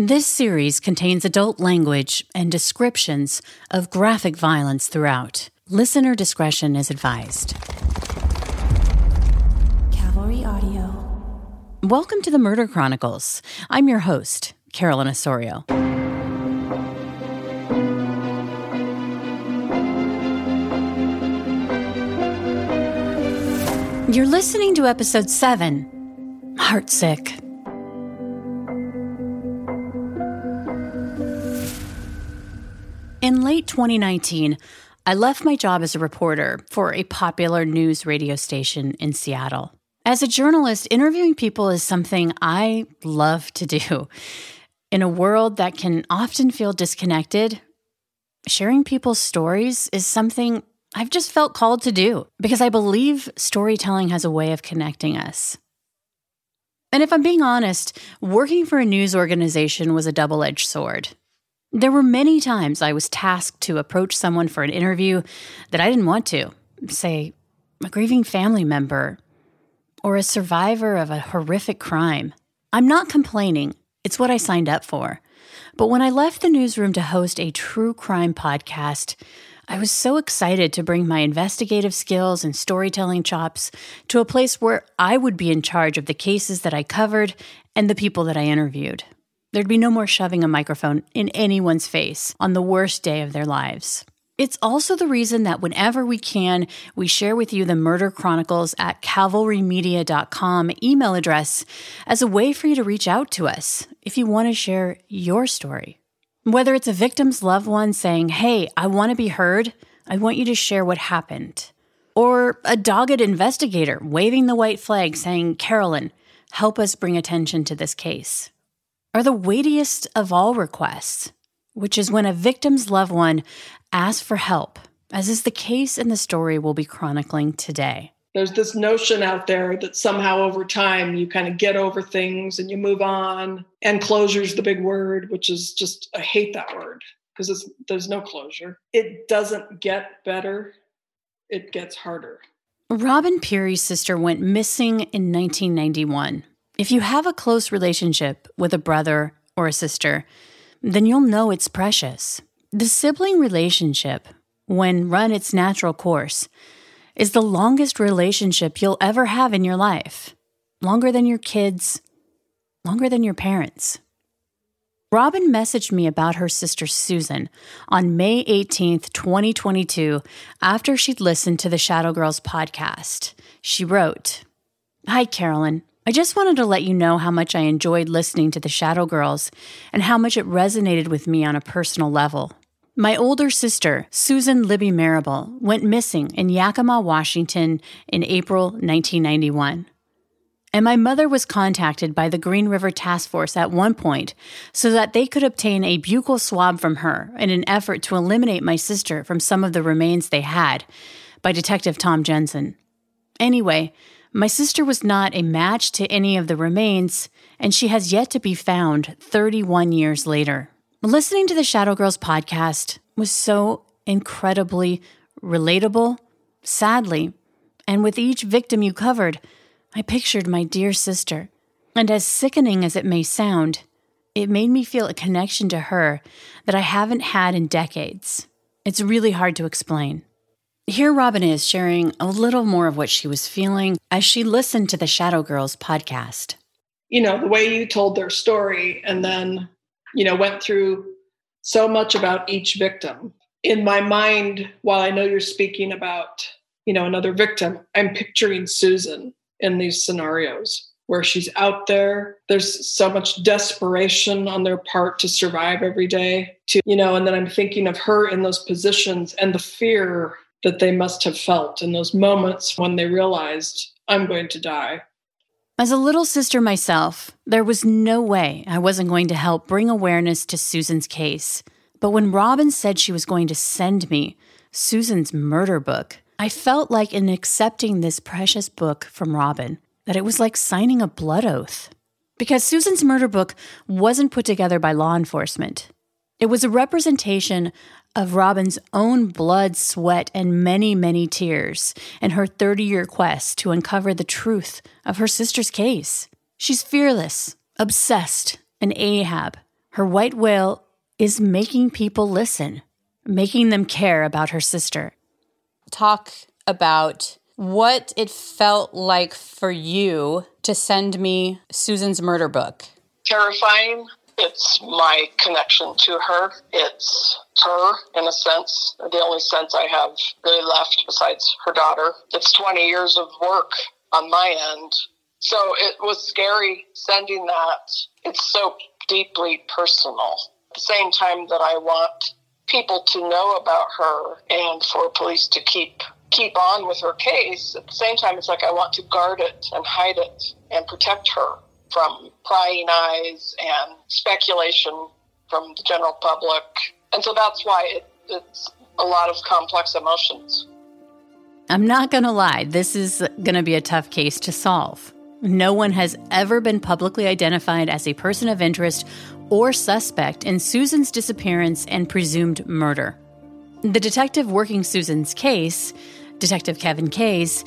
This series contains adult language and descriptions of graphic violence throughout. Listener discretion is advised. Cavalry Audio. Welcome to the Murder Chronicles. I'm your host, Carolyn Osorio. You're listening to episode 7 Heartsick. In late 2019, I left my job as a reporter for a popular news radio station in Seattle. As a journalist, interviewing people is something I love to do. In a world that can often feel disconnected, sharing people's stories is something I've just felt called to do because I believe storytelling has a way of connecting us. And if I'm being honest, working for a news organization was a double edged sword. There were many times I was tasked to approach someone for an interview that I didn't want to, say, a grieving family member or a survivor of a horrific crime. I'm not complaining, it's what I signed up for. But when I left the newsroom to host a true crime podcast, I was so excited to bring my investigative skills and storytelling chops to a place where I would be in charge of the cases that I covered and the people that I interviewed. There'd be no more shoving a microphone in anyone's face on the worst day of their lives. It's also the reason that whenever we can, we share with you the Murder Chronicles at cavalrymedia.com email address as a way for you to reach out to us if you want to share your story. Whether it's a victim's loved one saying, Hey, I want to be heard, I want you to share what happened. Or a dogged investigator waving the white flag saying, Carolyn, help us bring attention to this case. Or the weightiest of all requests, which is when a victim's loved one asks for help, as is the case in the story we'll be chronicling today. There's this notion out there that somehow over time you kind of get over things and you move on and closure is the big word which is just i hate that word because there's no closure. It doesn't get better it gets harder. Robin peary's sister went missing in 1991 if you have a close relationship with a brother or a sister then you'll know it's precious the sibling relationship when run its natural course is the longest relationship you'll ever have in your life. Longer than your kids, longer than your parents. Robin messaged me about her sister Susan on May 18th, 2022, after she'd listened to the Shadow Girls podcast. She wrote, Hi, Carolyn. I just wanted to let you know how much I enjoyed listening to the Shadow Girls and how much it resonated with me on a personal level. My older sister, Susan Libby Marable, went missing in Yakima, Washington in April 1991. And my mother was contacted by the Green River Task Force at one point so that they could obtain a buccal swab from her in an effort to eliminate my sister from some of the remains they had by Detective Tom Jensen. Anyway, my sister was not a match to any of the remains, and she has yet to be found 31 years later. Listening to the Shadow Girls podcast was so incredibly relatable. Sadly, and with each victim you covered, I pictured my dear sister. And as sickening as it may sound, it made me feel a connection to her that I haven't had in decades. It's really hard to explain. Here, Robin is sharing a little more of what she was feeling as she listened to the Shadow Girls podcast. You know, the way you told their story and then you know, went through so much about each victim. In my mind, while I know you're speaking about, you know, another victim, I'm picturing Susan in these scenarios where she's out there. There's so much desperation on their part to survive every day, to, you know, and then I'm thinking of her in those positions and the fear that they must have felt in those moments when they realized, I'm going to die. As a little sister myself, there was no way I wasn't going to help bring awareness to Susan's case. But when Robin said she was going to send me Susan's murder book, I felt like in accepting this precious book from Robin, that it was like signing a blood oath. Because Susan's murder book wasn't put together by law enforcement. It was a representation of Robin's own blood, sweat, and many, many tears in her 30 year quest to uncover the truth of her sister's case. She's fearless, obsessed, and Ahab. her white whale is making people listen, making them care about her sister. Talk about what it felt like for you to send me Susan's murder book. Terrifying. It's my connection to her. It's her, in a sense, the only sense I have really left besides her daughter. It's 20 years of work on my end. So it was scary sending that. It's so deeply personal. At the same time that I want people to know about her and for police to keep keep on with her case, at the same time it's like I want to guard it and hide it and protect her from prying eyes and speculation from the general public. And so that's why it, it's a lot of complex emotions. I'm not going to lie, this is going to be a tough case to solve. No one has ever been publicly identified as a person of interest or suspect in Susan's disappearance and presumed murder. The detective working Susan's case, Detective Kevin Case,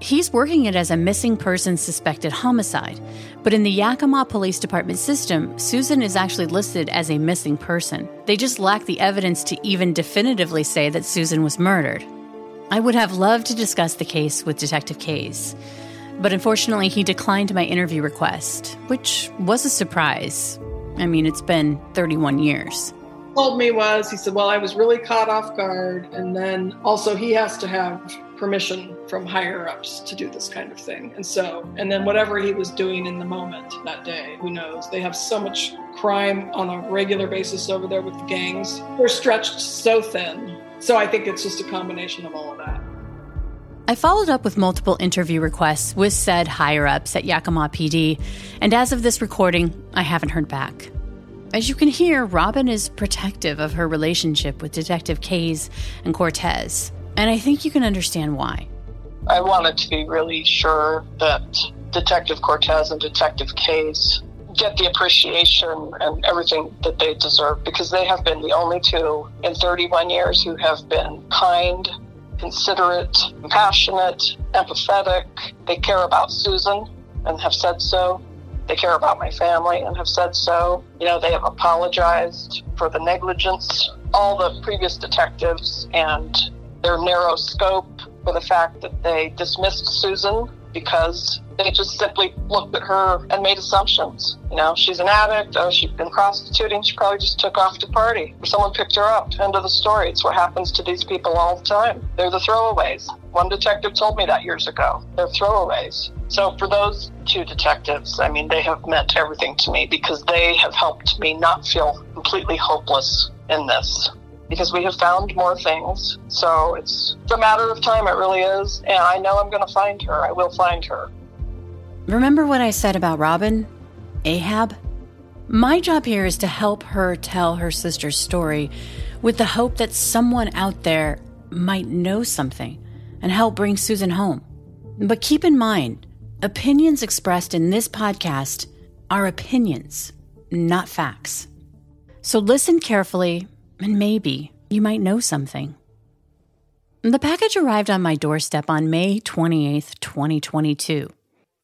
he's working it as a missing person suspected homicide. But in the Yakima Police Department system, Susan is actually listed as a missing person. They just lack the evidence to even definitively say that Susan was murdered. I would have loved to discuss the case with Detective Case, but unfortunately, he declined my interview request, which was a surprise. I mean, it's been 31 years. Told me was he said, "Well, I was really caught off guard, and then also he has to have permission from higher ups to do this kind of thing, and so, and then whatever he was doing in the moment that day, who knows? They have so much crime on a regular basis over there with the gangs. They're stretched so thin. So I think it's just a combination of all of that." I followed up with multiple interview requests with said higher ups at Yakima PD, and as of this recording, I haven't heard back. As you can hear, Robin is protective of her relationship with Detective Case and Cortez, and I think you can understand why. I wanted to be really sure that Detective Cortez and Detective Case get the appreciation and everything that they deserve because they have been the only two in 31 years who have been kind considerate, compassionate, empathetic. They care about Susan and have said so. They care about my family and have said so. You know, they have apologized for the negligence. All the previous detectives and their narrow scope for the fact that they dismissed Susan because they just simply looked at her and made assumptions. You know, she's an addict. Oh, she's been prostituting. She probably just took off to party. Someone picked her up. End of the story. It's what happens to these people all the time. They're the throwaways. One detective told me that years ago. They're throwaways. So for those two detectives, I mean, they have meant everything to me because they have helped me not feel completely hopeless in this because we have found more things. So it's, a matter of time, it really is. And I know I'm going to find her. I will find her. Remember what I said about Robin? Ahab? My job here is to help her tell her sister's story with the hope that someone out there might know something and help bring Susan home. But keep in mind, opinions expressed in this podcast are opinions, not facts. So listen carefully, and maybe you might know something. The package arrived on my doorstep on May 28th, 2022.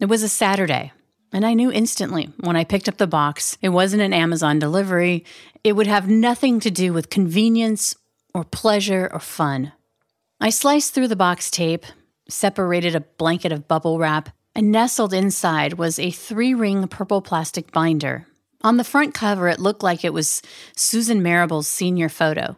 It was a Saturday, and I knew instantly when I picked up the box it wasn't an Amazon delivery. It would have nothing to do with convenience or pleasure or fun. I sliced through the box tape, separated a blanket of bubble wrap, and nestled inside was a three ring purple plastic binder. On the front cover, it looked like it was Susan Marable's senior photo.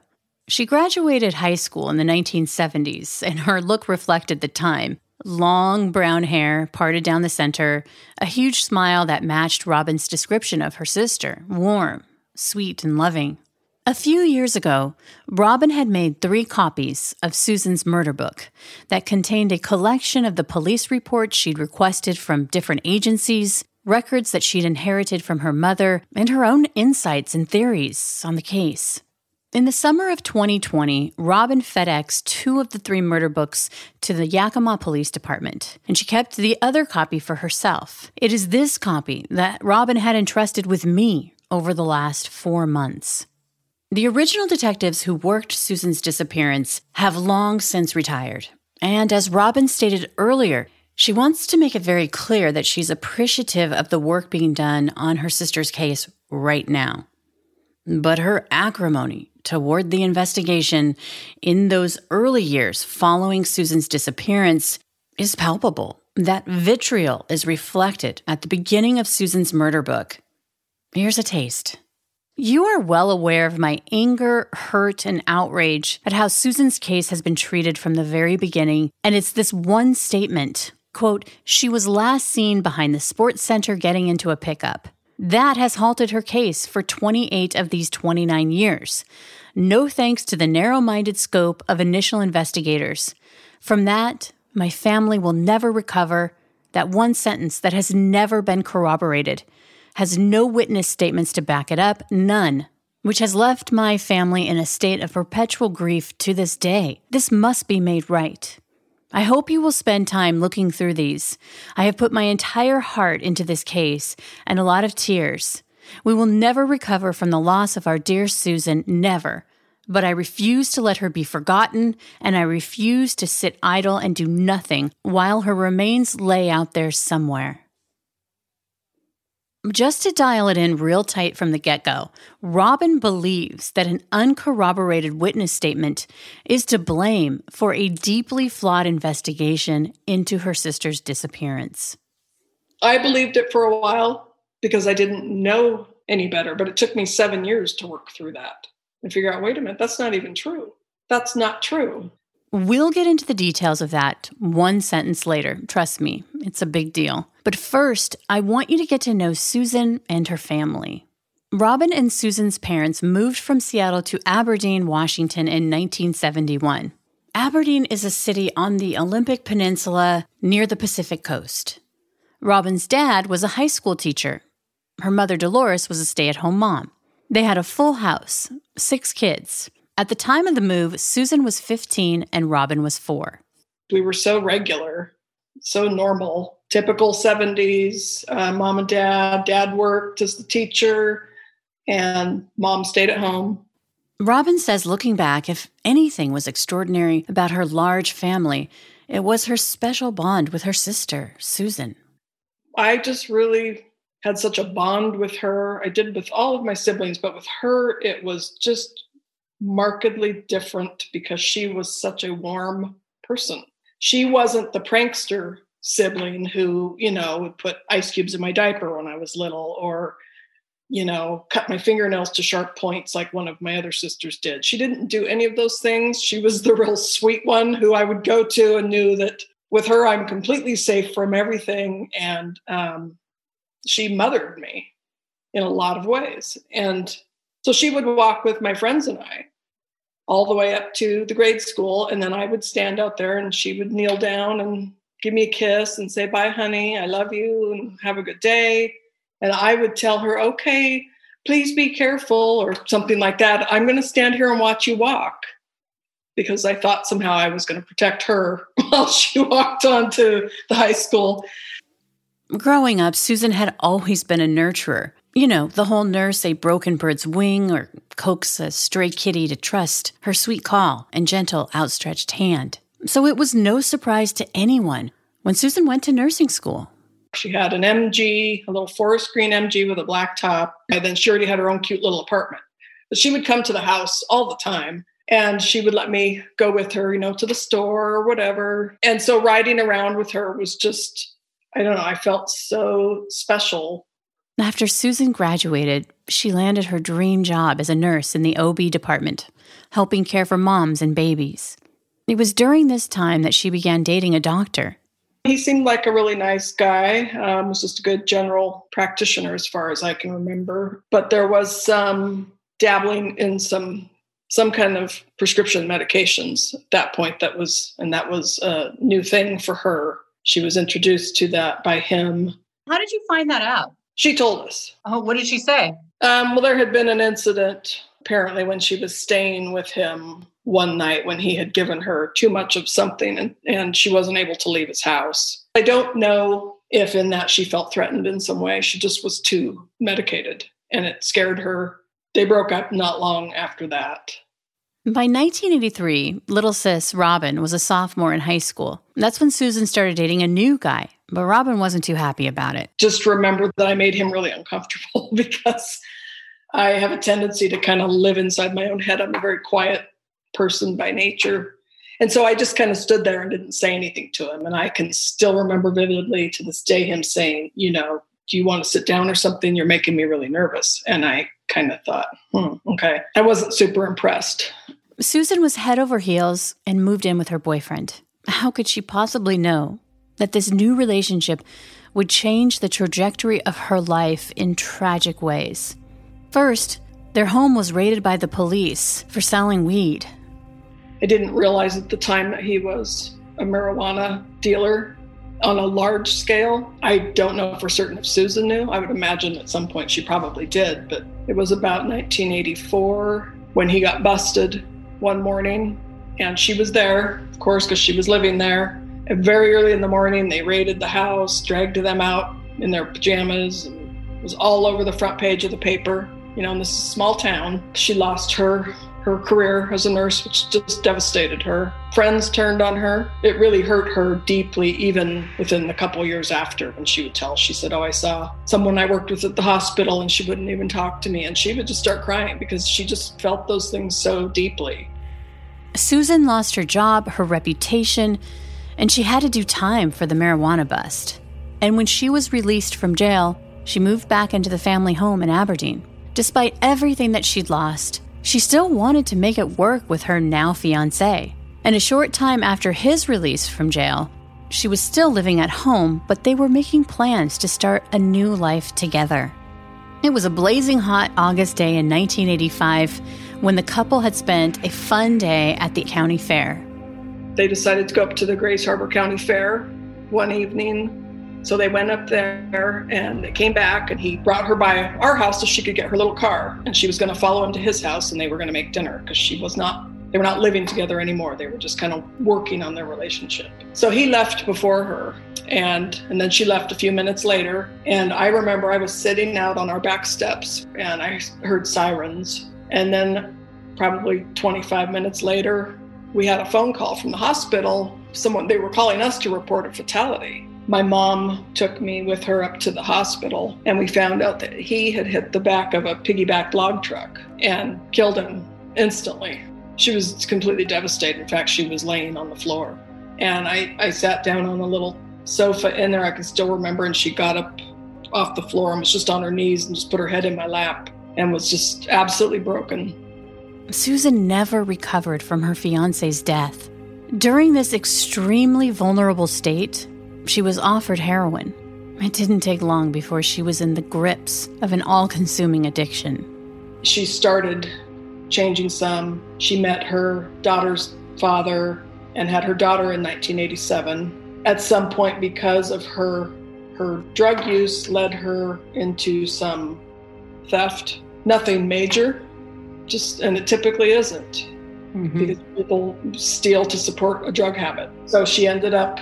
She graduated high school in the 1970s, and her look reflected the time long brown hair parted down the center, a huge smile that matched Robin's description of her sister warm, sweet, and loving. A few years ago, Robin had made three copies of Susan's murder book that contained a collection of the police reports she'd requested from different agencies, records that she'd inherited from her mother, and her own insights and theories on the case. In the summer of 2020, Robin FedEx two of the three murder books to the Yakima Police Department, and she kept the other copy for herself. It is this copy that Robin had entrusted with me over the last four months. The original detectives who worked Susan's disappearance have long since retired. And as Robin stated earlier, she wants to make it very clear that she's appreciative of the work being done on her sister's case right now. But her acrimony toward the investigation in those early years following Susan's disappearance is palpable. That vitriol is reflected at the beginning of Susan's murder book. Here's a taste. You are well aware of my anger, hurt, and outrage at how Susan's case has been treated from the very beginning, and it's this one statement quote, she was last seen behind the sports center getting into a pickup. That has halted her case for 28 of these 29 years. No thanks to the narrow minded scope of initial investigators. From that, my family will never recover. That one sentence that has never been corroborated, has no witness statements to back it up, none, which has left my family in a state of perpetual grief to this day. This must be made right. I hope you will spend time looking through these. I have put my entire heart into this case and a lot of tears. We will never recover from the loss of our dear Susan, never. But I refuse to let her be forgotten, and I refuse to sit idle and do nothing while her remains lay out there somewhere. Just to dial it in real tight from the get go, Robin believes that an uncorroborated witness statement is to blame for a deeply flawed investigation into her sister's disappearance. I believed it for a while because I didn't know any better, but it took me seven years to work through that and figure out wait a minute, that's not even true. That's not true. We'll get into the details of that one sentence later. Trust me, it's a big deal. But first, I want you to get to know Susan and her family. Robin and Susan's parents moved from Seattle to Aberdeen, Washington in 1971. Aberdeen is a city on the Olympic Peninsula near the Pacific coast. Robin's dad was a high school teacher. Her mother, Dolores, was a stay at home mom. They had a full house, six kids. At the time of the move, Susan was 15 and Robin was four. We were so regular, so normal, typical 70s. Uh, mom and dad, dad worked as the teacher, and mom stayed at home. Robin says, looking back, if anything was extraordinary about her large family, it was her special bond with her sister, Susan. I just really had such a bond with her. I did with all of my siblings, but with her, it was just markedly different because she was such a warm person. She wasn't the prankster sibling who, you know, would put ice cubes in my diaper when I was little or, you know, cut my fingernails to sharp points like one of my other sisters did. She didn't do any of those things. She was the real sweet one who I would go to and knew that with her, I'm completely safe from everything. And um, she mothered me in a lot of ways. And so she would walk with my friends and I all the way up to the grade school. And then I would stand out there and she would kneel down and give me a kiss and say, Bye, honey, I love you and have a good day. And I would tell her, Okay, please be careful or something like that. I'm going to stand here and watch you walk because I thought somehow I was going to protect her while she walked on to the high school. Growing up, Susan had always been a nurturer. You know, the whole nurse a broken bird's wing or coax a stray kitty to trust her sweet call and gentle outstretched hand. So it was no surprise to anyone when Susan went to nursing school. She had an MG, a little forest green MG with a black top, and then she already had her own cute little apartment. But she would come to the house all the time and she would let me go with her, you know, to the store or whatever. And so riding around with her was just, I don't know, I felt so special after Susan graduated, she landed her dream job as a nurse in the OB department, helping care for moms and babies. It was during this time that she began dating a doctor. He seemed like a really nice guy. Um, was just a good general practitioner, as far as I can remember. But there was some dabbling in some some kind of prescription medications at that point. That was and that was a new thing for her. She was introduced to that by him. How did you find that out? She told us. Oh, what did she say? Um, well, there had been an incident apparently when she was staying with him one night when he had given her too much of something and, and she wasn't able to leave his house. I don't know if in that she felt threatened in some way. She just was too medicated and it scared her. They broke up not long after that. By 1983, little sis Robin was a sophomore in high school. That's when Susan started dating a new guy, but Robin wasn't too happy about it. Just remember that I made him really uncomfortable because I have a tendency to kind of live inside my own head. I'm a very quiet person by nature. And so I just kind of stood there and didn't say anything to him. And I can still remember vividly to this day him saying, you know, do you want to sit down or something? You're making me really nervous. And I kind of thought, hmm, okay. I wasn't super impressed. Susan was head over heels and moved in with her boyfriend. How could she possibly know that this new relationship would change the trajectory of her life in tragic ways? First, their home was raided by the police for selling weed. I didn't realize at the time that he was a marijuana dealer on a large scale. I don't know for certain if Susan knew. I would imagine at some point she probably did, but it was about 1984 when he got busted one morning. And she was there, of course, because she was living there. And very early in the morning, they raided the house, dragged them out in their pajamas, and it was all over the front page of the paper. You know, in this small town, she lost her her career as a nurse, which just devastated her. Friends turned on her. It really hurt her deeply, even within the couple years after when she would tell. She said, Oh, I saw someone I worked with at the hospital and she wouldn't even talk to me. And she would just start crying because she just felt those things so deeply. Susan lost her job, her reputation, and she had to do time for the marijuana bust. And when she was released from jail, she moved back into the family home in Aberdeen. Despite everything that she'd lost, she still wanted to make it work with her now fiance. And a short time after his release from jail, she was still living at home, but they were making plans to start a new life together. It was a blazing hot August day in 1985 when the couple had spent a fun day at the county fair. They decided to go up to the Grays Harbor County Fair one evening so they went up there and they came back, and he brought her by our house so she could get her little car. And she was going to follow him to his house, and they were going to make dinner because she was not. They were not living together anymore. They were just kind of working on their relationship. So he left before her, and and then she left a few minutes later. And I remember I was sitting out on our back steps, and I heard sirens. And then, probably 25 minutes later, we had a phone call from the hospital. Someone they were calling us to report a fatality my mom took me with her up to the hospital, and we found out that he had hit the back of a piggyback log truck and killed him instantly. She was completely devastated. In fact, she was laying on the floor. And I, I sat down on a little sofa in there. I can still remember. And she got up off the floor and was just on her knees and just put her head in my lap and was just absolutely broken. Susan never recovered from her fiance's death. During this extremely vulnerable state, she was offered heroin. It didn't take long before she was in the grips of an all consuming addiction. She started changing some. She met her daughter's father and had her daughter in 1987. At some point, because of her her drug use, led her into some theft. Nothing major, just and it typically isn't mm-hmm. because people steal to support a drug habit. So she ended up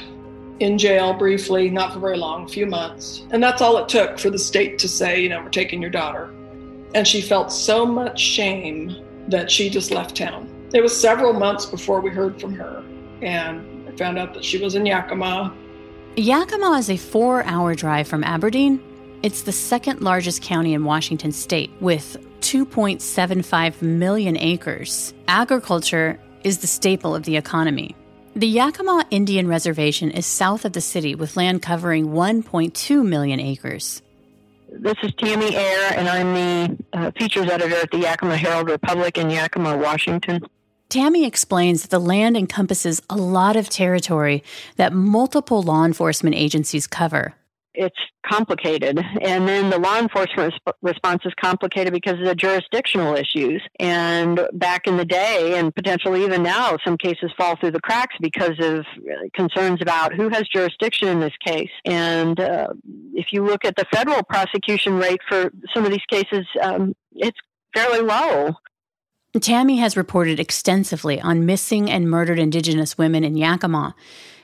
in jail briefly, not for very long, a few months. And that's all it took for the state to say, you know, we're taking your daughter. And she felt so much shame that she just left town. It was several months before we heard from her. And I found out that she was in Yakima. Yakima is a four hour drive from Aberdeen. It's the second largest county in Washington state with 2.75 million acres. Agriculture is the staple of the economy. The Yakima Indian Reservation is south of the city with land covering 1.2 million acres. This is Tammy Ayer, and I'm the uh, features editor at the Yakima Herald Republic in Yakima, Washington. Tammy explains that the land encompasses a lot of territory that multiple law enforcement agencies cover it's complicated. And then the law enforcement response is complicated because of the jurisdictional issues. And back in the day, and potentially even now, some cases fall through the cracks because of concerns about who has jurisdiction in this case. And uh, if you look at the federal prosecution rate for some of these cases, um, it's fairly low. Tammy has reported extensively on missing and murdered Indigenous women in Yakima.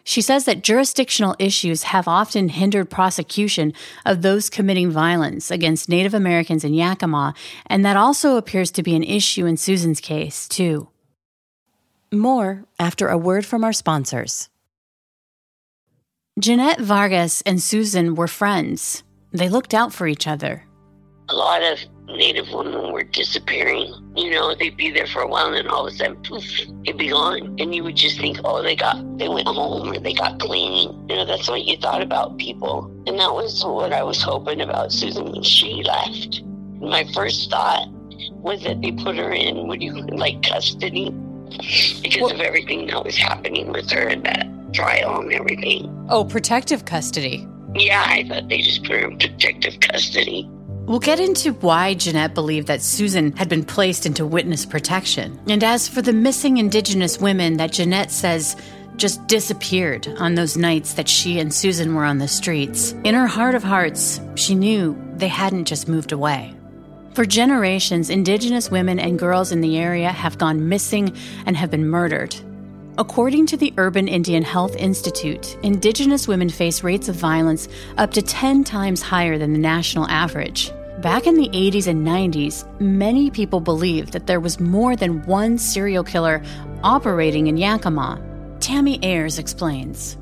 She says that jurisdictional issues have often hindered prosecution of those committing violence against Native Americans in Yakima, and that also appears to be an issue in Susan's case, too. More after a word from our sponsors. Jeanette Vargas and Susan were friends. They looked out for each other. A lot of Native women were disappearing. You know, they'd be there for a while and then all of a sudden, poof, they'd be gone. And you would just think, oh, they got, they went home or they got cleaning. You know, that's what you thought about people. And that was what I was hoping about Susan when she left. My first thought was that they put her in, would you like custody? Because well, of everything that was happening with her and that trial and everything. Oh, protective custody. Yeah, I thought they just put her in protective custody. We'll get into why Jeanette believed that Susan had been placed into witness protection. And as for the missing Indigenous women that Jeanette says just disappeared on those nights that she and Susan were on the streets, in her heart of hearts, she knew they hadn't just moved away. For generations, Indigenous women and girls in the area have gone missing and have been murdered. According to the Urban Indian Health Institute, Indigenous women face rates of violence up to 10 times higher than the national average. Back in the 80s and 90s, many people believed that there was more than one serial killer operating in Yakima. Tammy Ayers explains.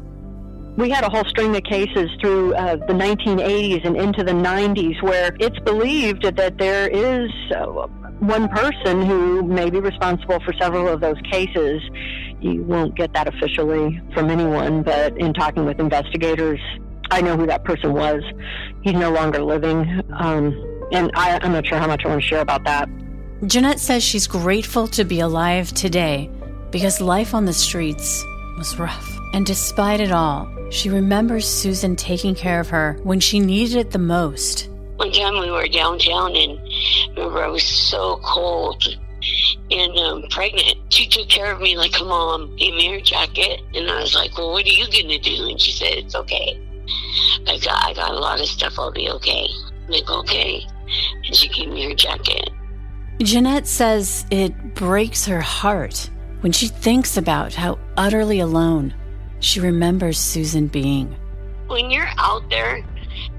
We had a whole string of cases through uh, the 1980s and into the 90s where it's believed that there is uh, one person who may be responsible for several of those cases. You won't get that officially from anyone, but in talking with investigators, I know who that person was. He's no longer living. Um, and I, I'm not sure how much I want to share about that. Jeanette says she's grateful to be alive today because life on the streets was rough. And despite it all, she remembers Susan taking care of her when she needed it the most. One time we were downtown and remember I was so cold and um, pregnant. She took care of me like a mom, gave me her jacket, and I was like, "Well, what are you gonna do?" And she said, "It's okay." I got I got a lot of stuff. I'll be okay. I'm like okay, and she gave me her jacket. Jeanette says it breaks her heart when she thinks about how utterly alone she remembers Susan being. When you're out there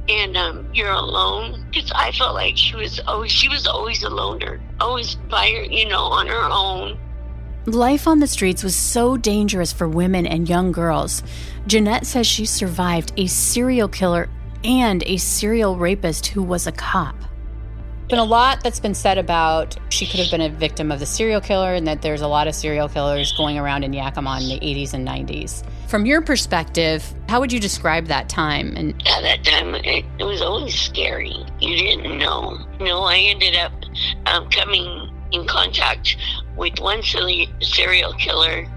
and um, you're alone, because I felt like she was always she was always a loner, always by her, you know, on her own. Life on the streets was so dangerous for women and young girls. Jeanette says she survived a serial killer and a serial rapist who was a cop. Been a lot that's been said about she could have been a victim of the serial killer, and that there's a lot of serial killers going around in Yakima in the 80s and 90s. From your perspective, how would you describe that time? And at that time, it, it was always scary. You didn't know. You know, I ended up um, coming in contact with one serial killer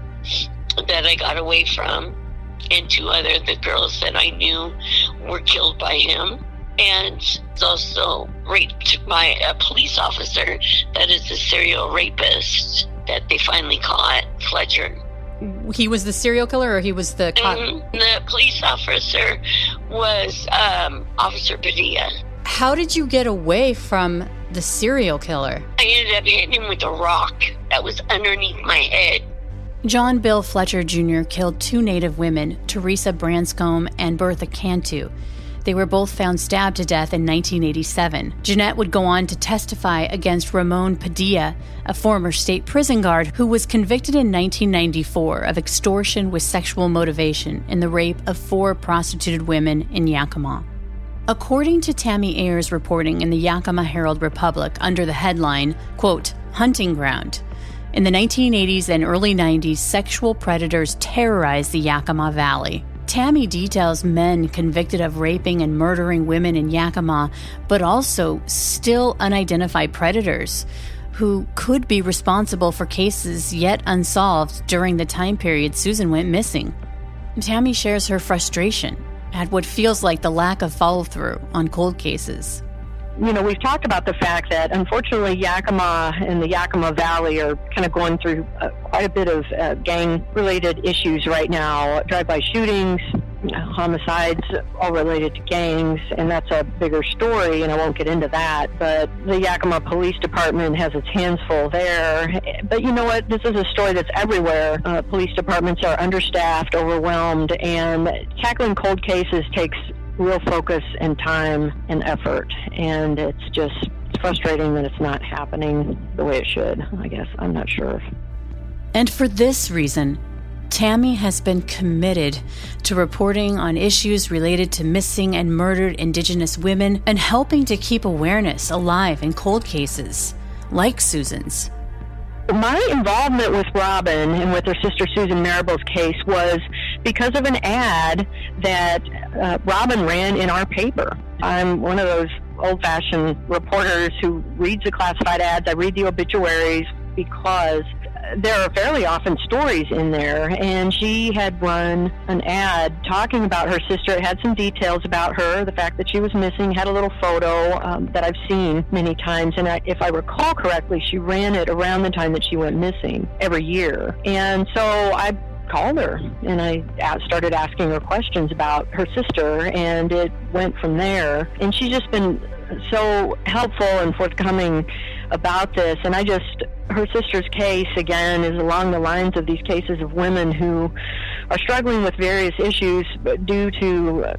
that I got away from, and two other the girls that I knew were killed by him, and also raped by a police officer that is a serial rapist that they finally caught, Fletcher. He was the serial killer, or he was the cop? Mm-hmm. The police officer was um, Officer Padilla. How did you get away from the serial killer? I ended up hitting him with a rock that was underneath my head. John Bill Fletcher Jr. killed two Native women, Teresa Branscombe and Bertha Cantu. They were both found stabbed to death in 1987. Jeanette would go on to testify against Ramon Padilla, a former state prison guard who was convicted in 1994 of extortion with sexual motivation in the rape of four prostituted women in Yakima. According to Tammy Ayers' reporting in the Yakima Herald Republic under the headline, quote, Hunting Ground, in the 1980s and early 90s, sexual predators terrorized the Yakima Valley. Tammy details men convicted of raping and murdering women in Yakima, but also still unidentified predators who could be responsible for cases yet unsolved during the time period Susan went missing. Tammy shares her frustration at what feels like the lack of follow through on cold cases you know, we've talked about the fact that unfortunately Yakima and the Yakima Valley are kind of going through uh, quite a bit of uh, gang related issues right now drive by shootings, homicides, all related to gangs, and that's a bigger story, and I won't get into that. But the Yakima Police Department has its hands full there. But you know what? This is a story that's everywhere. Uh, police departments are understaffed, overwhelmed, and tackling cold cases takes real focus and time and effort. And it's just it's frustrating that it's not happening the way it should, I guess. I'm not sure. And for this reason, Tammy has been committed to reporting on issues related to missing and murdered Indigenous women and helping to keep awareness alive in cold cases, like Susan's. My involvement with Robin and with her sister Susan Marable's case was because of an ad that uh, Robin ran in our paper. I'm one of those old fashioned reporters who reads the classified ads. I read the obituaries because there are fairly often stories in there, and she had run an ad talking about her sister. It had some details about her, the fact that she was missing, had a little photo um, that I've seen many times. And I, if I recall correctly, she ran it around the time that she went missing every year. And so I called her and I started asking her questions about her sister, and it went from there. And she's just been so helpful and forthcoming about this. And I just, her sister's case, again, is along the lines of these cases of women who are struggling with various issues due to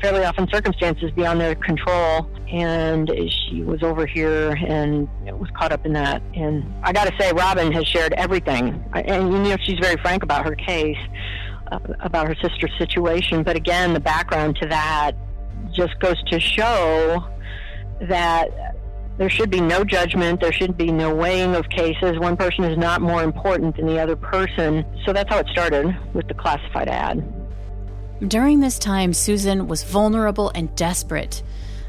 fairly often circumstances beyond their control. And she was over here and was caught up in that. And I got to say, Robin has shared everything. And you know, she's very frank about her case, uh, about her sister's situation. But again, the background to that just goes to show that there should be no judgment. There should be no weighing of cases. One person is not more important than the other person. So that's how it started with the classified ad. During this time, Susan was vulnerable and desperate,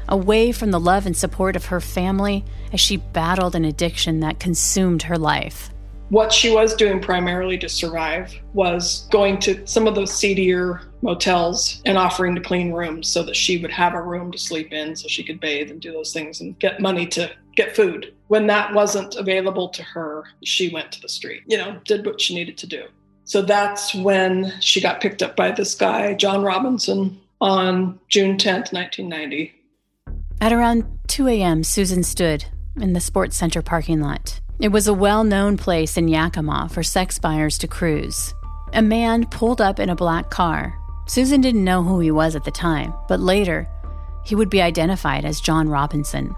away from the love and support of her family as she battled an addiction that consumed her life what she was doing primarily to survive was going to some of those seedier motels and offering to clean rooms so that she would have a room to sleep in so she could bathe and do those things and get money to get food. When that wasn't available to her, she went to the street, you know, did what she needed to do. So that's when she got picked up by this guy, John Robinson, on June 10th, 1990. At around 2 a.m., Susan stood in the sports center parking lot. It was a well known place in Yakima for sex buyers to cruise. A man pulled up in a black car. Susan didn't know who he was at the time, but later, he would be identified as John Robinson.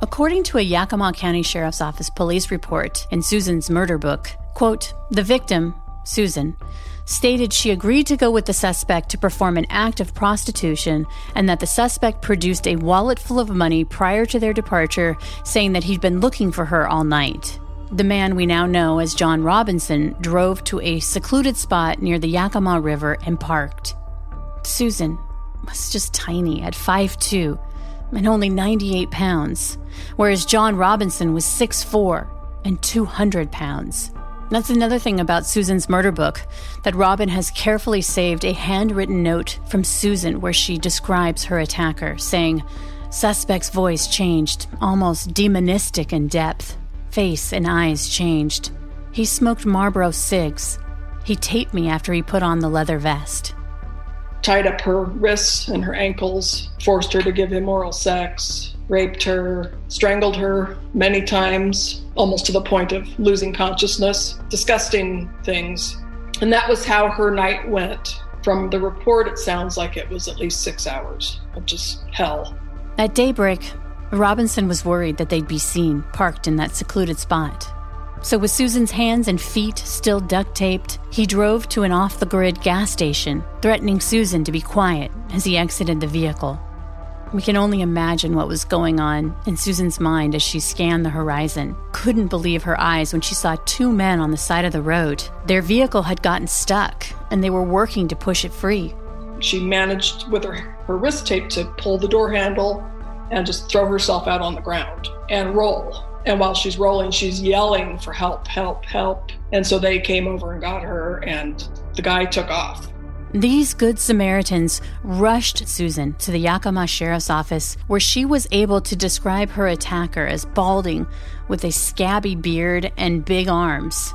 According to a Yakima County Sheriff's Office police report in Susan's murder book, quote, the victim, Susan, stated she agreed to go with the suspect to perform an act of prostitution and that the suspect produced a wallet full of money prior to their departure, saying that he'd been looking for her all night. The man we now know as John Robinson drove to a secluded spot near the Yakima River and parked. Susan was just tiny at 5'2 and only 98 pounds, whereas John Robinson was 6'4 and 200 pounds. That's another thing about Susan's murder book that Robin has carefully saved a handwritten note from Susan where she describes her attacker, saying, Suspect's voice changed, almost demonistic in depth. Face and eyes changed. He smoked Marlboro cigs. He taped me after he put on the leather vest. Tied up her wrists and her ankles, forced her to give him oral sex, raped her, strangled her many times, almost to the point of losing consciousness, disgusting things. And that was how her night went. From the report, it sounds like it was at least six hours of just hell. At daybreak, Robinson was worried that they'd be seen parked in that secluded spot. So, with Susan's hands and feet still duct taped, he drove to an off the grid gas station, threatening Susan to be quiet as he exited the vehicle. We can only imagine what was going on in Susan's mind as she scanned the horizon. Couldn't believe her eyes when she saw two men on the side of the road. Their vehicle had gotten stuck, and they were working to push it free. She managed with her, her wrist tape to pull the door handle and just throw herself out on the ground and roll. And while she's rolling, she's yelling for help, help, help. And so they came over and got her, and the guy took off. These Good Samaritans rushed Susan to the Yakima Sheriff's Office, where she was able to describe her attacker as balding with a scabby beard and big arms.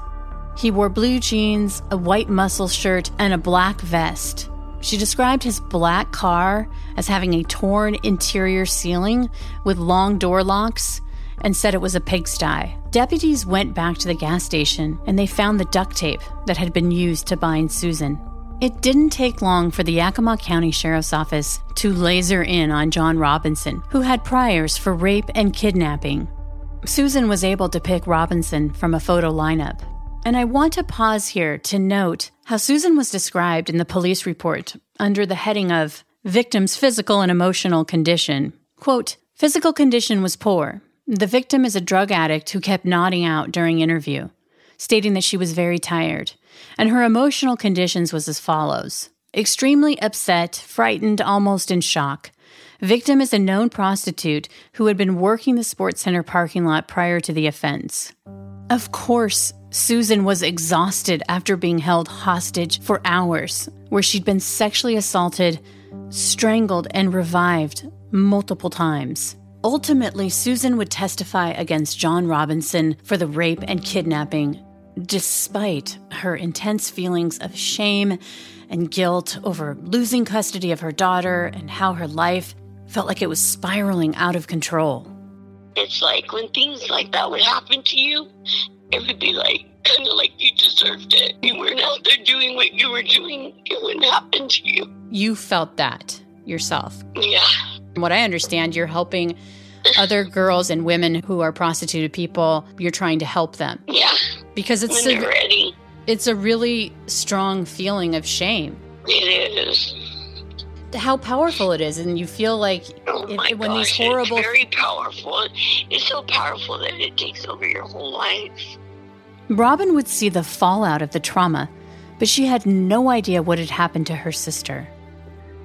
He wore blue jeans, a white muscle shirt, and a black vest. She described his black car as having a torn interior ceiling with long door locks and said it was a pigsty. Deputies went back to the gas station and they found the duct tape that had been used to bind Susan. It didn't take long for the Yakima County Sheriff's Office to laser in on John Robinson, who had priors for rape and kidnapping. Susan was able to pick Robinson from a photo lineup. And I want to pause here to note how Susan was described in the police report under the heading of victim's physical and emotional condition. Quote, physical condition was poor. The victim is a drug addict who kept nodding out during interview, stating that she was very tired. And her emotional conditions was as follows extremely upset, frightened, almost in shock. Victim is a known prostitute who had been working the sports center parking lot prior to the offense. Of course, Susan was exhausted after being held hostage for hours, where she'd been sexually assaulted, strangled, and revived multiple times. Ultimately, Susan would testify against John Robinson for the rape and kidnapping, despite her intense feelings of shame and guilt over losing custody of her daughter and how her life felt like it was spiraling out of control. It's like when things like that would happen to you, it would be like kind of like you deserved it. You weren't out there doing what you were doing, it wouldn't happen to you. You felt that yourself. Yeah. From what I understand, you're helping other girls and women who are prostituted people. You're trying to help them. Yeah. Because it's when a, they're ready. it's a really strong feeling of shame. It is. How powerful it is, and you feel like Oh It- my when these gosh, horrible- it's very powerful. It's so powerful that it takes over your whole life. Robin would see the fallout of the trauma, but she had no idea what had happened to her sister.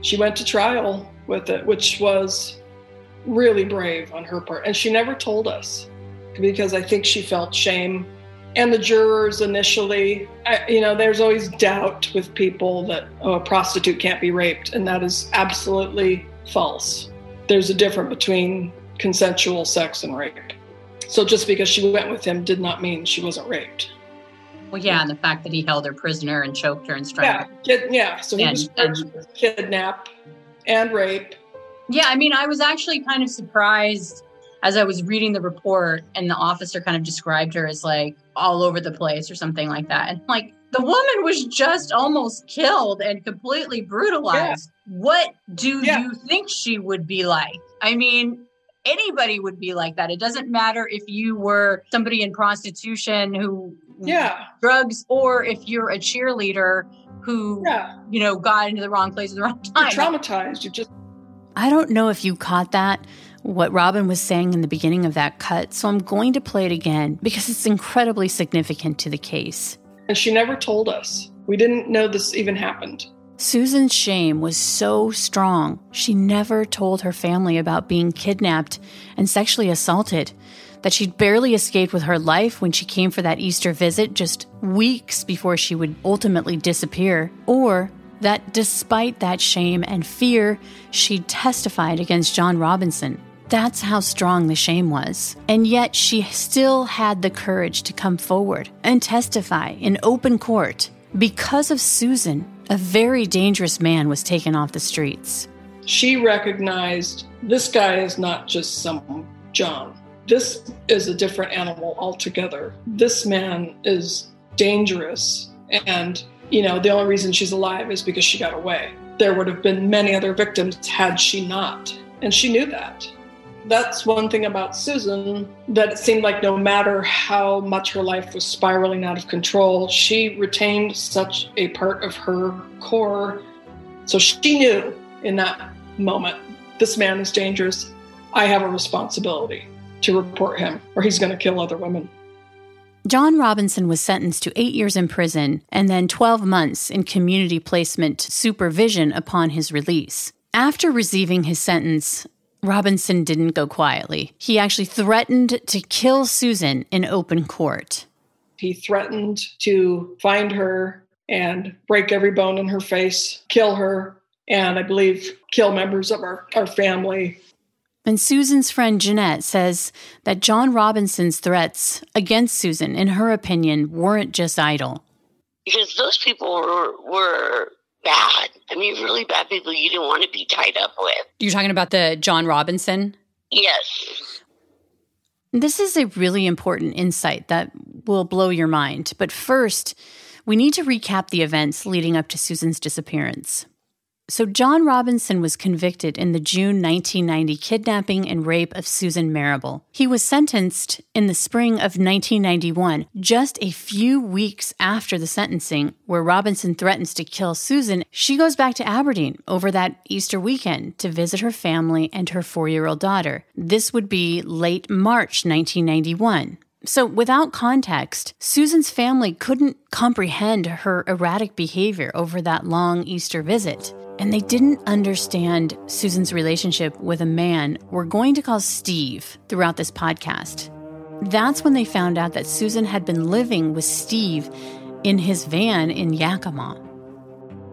She went to trial with it, which was really brave on her part. And she never told us because I think she felt shame. And the jurors initially, I, you know, there's always doubt with people that oh, a prostitute can't be raped, and that is absolutely false. There's a difference between consensual sex and rape. So just because she went with him did not mean she wasn't raped. Well, yeah, and the fact that he held her prisoner and choked her and Yeah, strangled. kid, yeah. So he And- was with kidnap and rape. Yeah, I mean, I was actually kind of surprised as I was reading the report, and the officer kind of described her as like all over the place or something like that. And like, the woman was just almost killed and completely brutalized. What do Yeah. you think she would be like? I mean, anybody would be like that. It doesn't matter if you were somebody in prostitution who Yeah, drugs or if you're a cheerleader who yeah. you know got into the wrong place at the wrong You're time. traumatized. You just I don't know if you caught that, what Robin was saying in the beginning of that cut, so I'm going to play it again because it's incredibly significant to the case. and she never told us. We didn't know this even happened. Susan's shame was so strong, she never told her family about being kidnapped and sexually assaulted, that she'd barely escaped with her life when she came for that Easter visit just weeks before she would ultimately disappear, or that despite that shame and fear, she testified against John Robinson. That's how strong the shame was. And yet she still had the courage to come forward and testify in open court. Because of Susan, a very dangerous man was taken off the streets. She recognized this guy is not just some John. This is a different animal altogether. This man is dangerous. And, you know, the only reason she's alive is because she got away. There would have been many other victims had she not. And she knew that. That's one thing about Susan that it seemed like no matter how much her life was spiraling out of control, she retained such a part of her core. So she knew in that moment this man is dangerous. I have a responsibility to report him, or he's going to kill other women. John Robinson was sentenced to eight years in prison and then 12 months in community placement supervision upon his release. After receiving his sentence, Robinson didn't go quietly. He actually threatened to kill Susan in open court. He threatened to find her and break every bone in her face, kill her, and I believe kill members of our, our family. And Susan's friend Jeanette says that John Robinson's threats against Susan, in her opinion, weren't just idle. Because those people were, were bad. I mean, really bad people you didn't want to be tied up with. You're talking about the John Robinson? Yes. This is a really important insight that will blow your mind. But first, we need to recap the events leading up to Susan's disappearance. So, John Robinson was convicted in the June 1990 kidnapping and rape of Susan Marable. He was sentenced in the spring of 1991, just a few weeks after the sentencing, where Robinson threatens to kill Susan. She goes back to Aberdeen over that Easter weekend to visit her family and her four year old daughter. This would be late March 1991. So, without context, Susan's family couldn't comprehend her erratic behavior over that long Easter visit and they didn't understand Susan's relationship with a man we're going to call Steve throughout this podcast. That's when they found out that Susan had been living with Steve in his van in Yakima.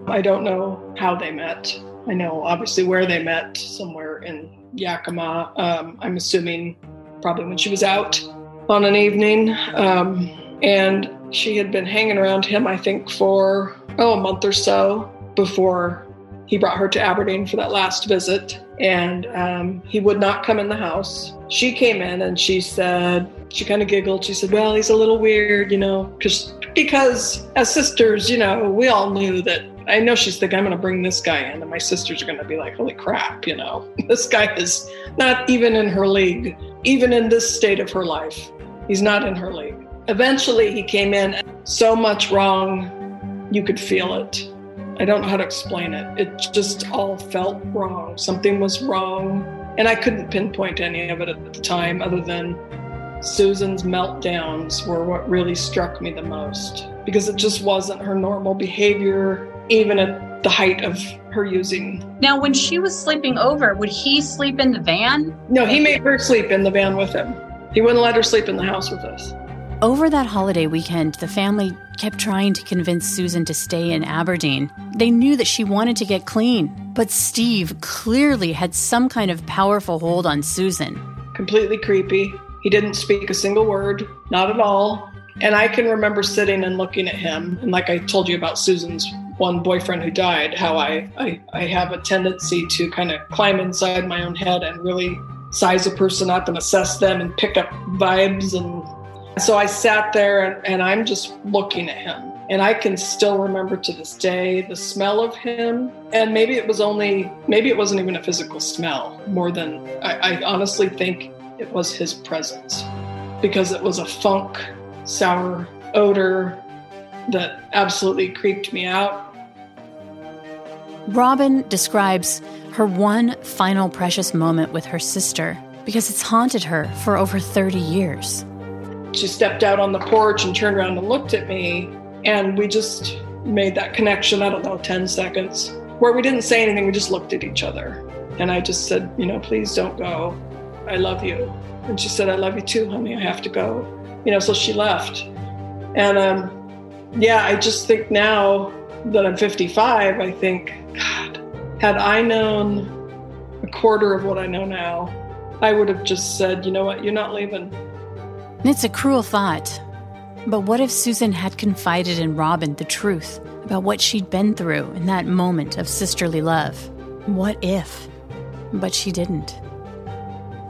I don't know how they met. I know obviously where they met, somewhere in Yakima. Um, I'm assuming probably when she was out on an evening. Um, and she had been hanging around him, I think, for oh, a month or so before he brought her to Aberdeen for that last visit, and um, he would not come in the house. She came in and she said, she kind of giggled. She said, "Well, he's a little weird, you know, because because as sisters, you know, we all knew that." I know she's thinking, I'm going to bring this guy in, and my sisters are going to be like, holy crap, you know, this guy is not even in her league, even in this state of her life. He's not in her league. Eventually, he came in so much wrong, you could feel it I don't know how to explain it. It just all felt wrong. Something was wrong. And I couldn't pinpoint any of it at the time, other than Susan's meltdowns were what really struck me the most because it just wasn't her normal behavior, even at the height of her using. Now, when she was sleeping over, would he sleep in the van? No, he made her sleep in the van with him. He wouldn't let her sleep in the house with us. Over that holiday weekend, the family kept trying to convince Susan to stay in Aberdeen. They knew that she wanted to get clean, but Steve clearly had some kind of powerful hold on Susan. Completely creepy. He didn't speak a single word, not at all. And I can remember sitting and looking at him. And like I told you about Susan's one boyfriend who died, how I, I, I have a tendency to kind of climb inside my own head and really size a person up and assess them and pick up vibes and so I sat there and, and I'm just looking at him. And I can still remember to this day the smell of him. And maybe it was only, maybe it wasn't even a physical smell more than, I, I honestly think it was his presence because it was a funk, sour odor that absolutely creeped me out. Robin describes her one final precious moment with her sister because it's haunted her for over 30 years she stepped out on the porch and turned around and looked at me. And we just made that connection, I don't know, 10 seconds, where we didn't say anything, we just looked at each other. And I just said, you know, please don't go. I love you. And she said, I love you too, honey. I have to go. You know, so she left. And um, yeah, I just think now that I'm 55, I think, God, had I known a quarter of what I know now, I would have just said, you know what, you're not leaving. It's a cruel thought. But what if Susan had confided in Robin the truth about what she'd been through in that moment of sisterly love? What if? But she didn't.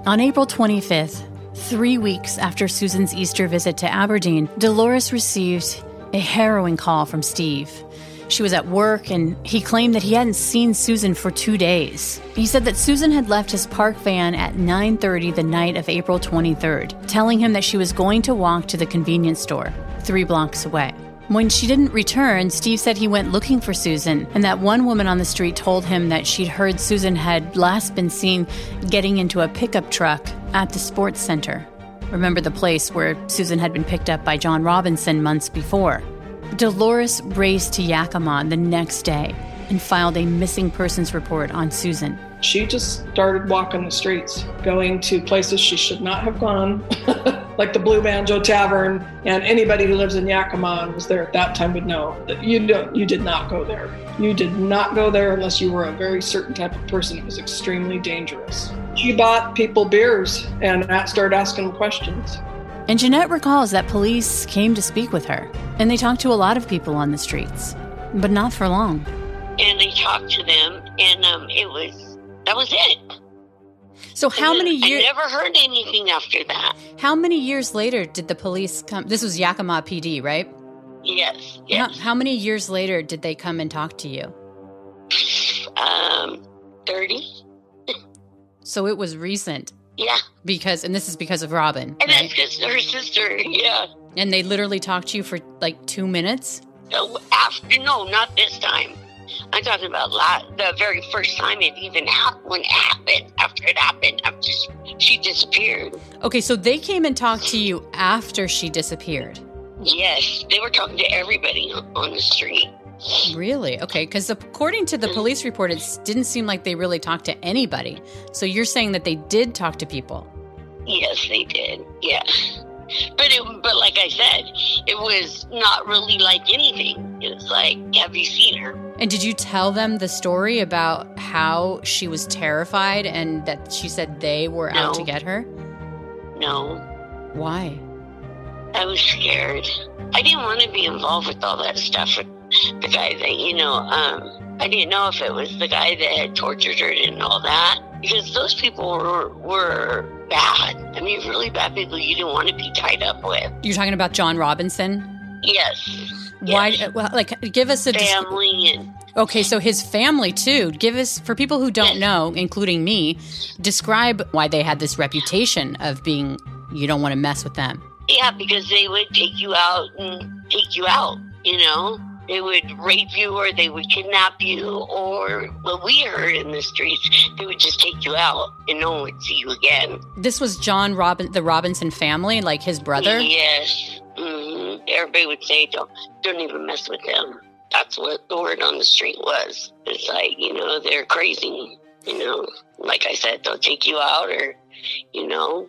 On April 25th, three weeks after Susan's Easter visit to Aberdeen, Dolores received a harrowing call from Steve. She was at work and he claimed that he hadn't seen Susan for 2 days. He said that Susan had left his park van at 9:30 the night of April 23rd, telling him that she was going to walk to the convenience store 3 blocks away. When she didn't return, Steve said he went looking for Susan, and that one woman on the street told him that she'd heard Susan had last been seen getting into a pickup truck at the sports center. Remember the place where Susan had been picked up by John Robinson months before. Dolores raced to Yakima the next day and filed a missing persons report on Susan. She just started walking the streets, going to places she should not have gone, like the Blue Banjo Tavern. And anybody who lives in Yakima and was there at that time would know that you don't, you did not go there. You did not go there unless you were a very certain type of person. It was extremely dangerous. She bought people beers and started asking questions. And Jeanette recalls that police came to speak with her, and they talked to a lot of people on the streets, but not for long. And they talked to them, and um, it was that was it. So how many years? I never heard anything after that. How many years later did the police come? This was Yakima PD, right? Yes. yes. How, how many years later did they come and talk to you? um, 30. so it was recent. Yeah. Because, and this is because of Robin. And right? that's because her sister, yeah. And they literally talked to you for like two minutes? Uh, after, no, not this time. I'm talking about the very first time it even happened, when it happened, after it happened, after she disappeared. Okay, so they came and talked to you after she disappeared? Yes, they were talking to everybody on the street. Really? Okay, because according to the police report, it didn't seem like they really talked to anybody. So you're saying that they did talk to people? Yes, they did. Yeah. But it, but like I said, it was not really like anything. It was like, have you seen her? And did you tell them the story about how she was terrified and that she said they were no. out to get her? No. Why? I was scared. I didn't want to be involved with all that stuff. The guy that, you know, um, I didn't know if it was the guy that had tortured her and all that because those people were, were bad. I mean, really bad people you didn't want to be tied up with. You're talking about John Robinson? Yes. Why? Yes. Well, like, give us a family and. Okay, so his family too. Give us, for people who don't yes. know, including me, describe why they had this reputation of being, you don't want to mess with them. Yeah, because they would take you out and take you out, you know? They would rape you or they would kidnap you, or what we heard in the streets, they would just take you out and no one would see you again. This was John Robin, the Robinson family, like his brother? Yes. Mm-hmm. Everybody would say, don't, don't even mess with them. That's what the word on the street was. It's like, you know, they're crazy. You know, like I said, they'll take you out or, you know,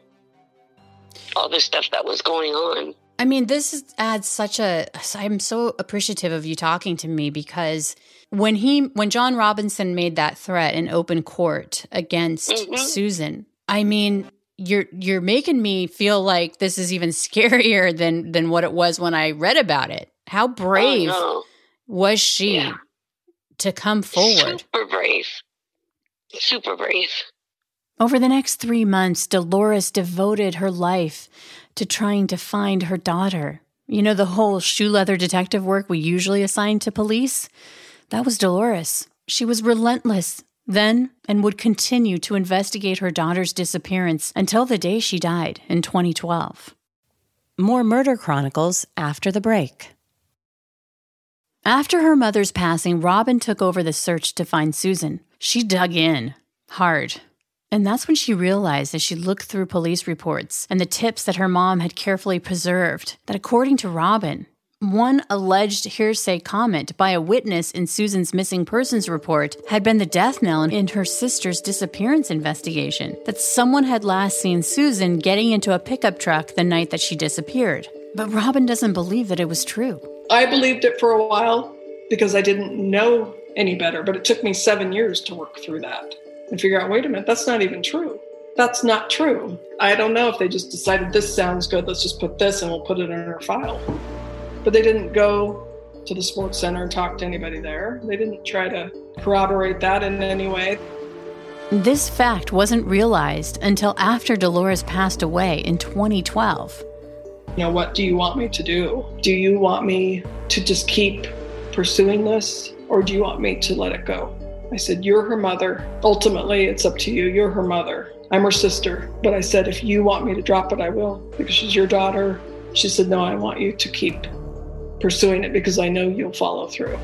all the stuff that was going on. I mean, this adds such a. I'm so appreciative of you talking to me because when he, when John Robinson made that threat in open court against mm-hmm. Susan, I mean, you're you're making me feel like this is even scarier than than what it was when I read about it. How brave oh, no. was she yeah. to come forward? Super brave. Super brave. Over the next three months, Dolores devoted her life to trying to find her daughter. You know, the whole shoe leather detective work we usually assign to police? That was Dolores. She was relentless then and would continue to investigate her daughter's disappearance until the day she died in 2012. More Murder Chronicles after the break. After her mother's passing, Robin took over the search to find Susan. She dug in hard and that's when she realized as she looked through police reports and the tips that her mom had carefully preserved that according to Robin, one alleged hearsay comment by a witness in Susan's missing persons report had been the death knell in her sister's disappearance investigation that someone had last seen Susan getting into a pickup truck the night that she disappeared. But Robin doesn't believe that it was true. I believed it for a while because I didn't know any better, but it took me seven years to work through that and figure out, wait a minute, that's not even true. That's not true. I don't know if they just decided this sounds good, let's just put this and we'll put it in our file. But they didn't go to the sports center and talk to anybody there. They didn't try to corroborate that in any way. This fact wasn't realized until after Dolores passed away in 2012. You know, what do you want me to do? Do you want me to just keep pursuing this or do you want me to let it go? I said, You're her mother. Ultimately, it's up to you. You're her mother. I'm her sister. But I said, If you want me to drop it, I will because she's your daughter. She said, No, I want you to keep pursuing it because I know you'll follow through.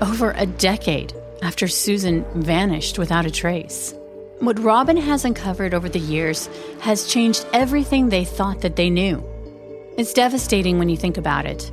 Over a decade after Susan vanished without a trace. What Robin has uncovered over the years has changed everything they thought that they knew. It's devastating when you think about it.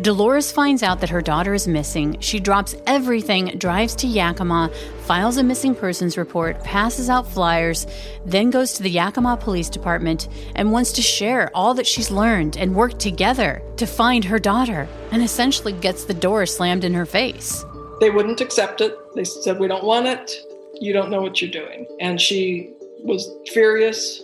Dolores finds out that her daughter is missing. She drops everything, drives to Yakima, files a missing persons report, passes out flyers, then goes to the Yakima Police Department and wants to share all that she's learned and work together to find her daughter, and essentially gets the door slammed in her face. They wouldn't accept it. They said, We don't want it. You don't know what you're doing. And she was furious,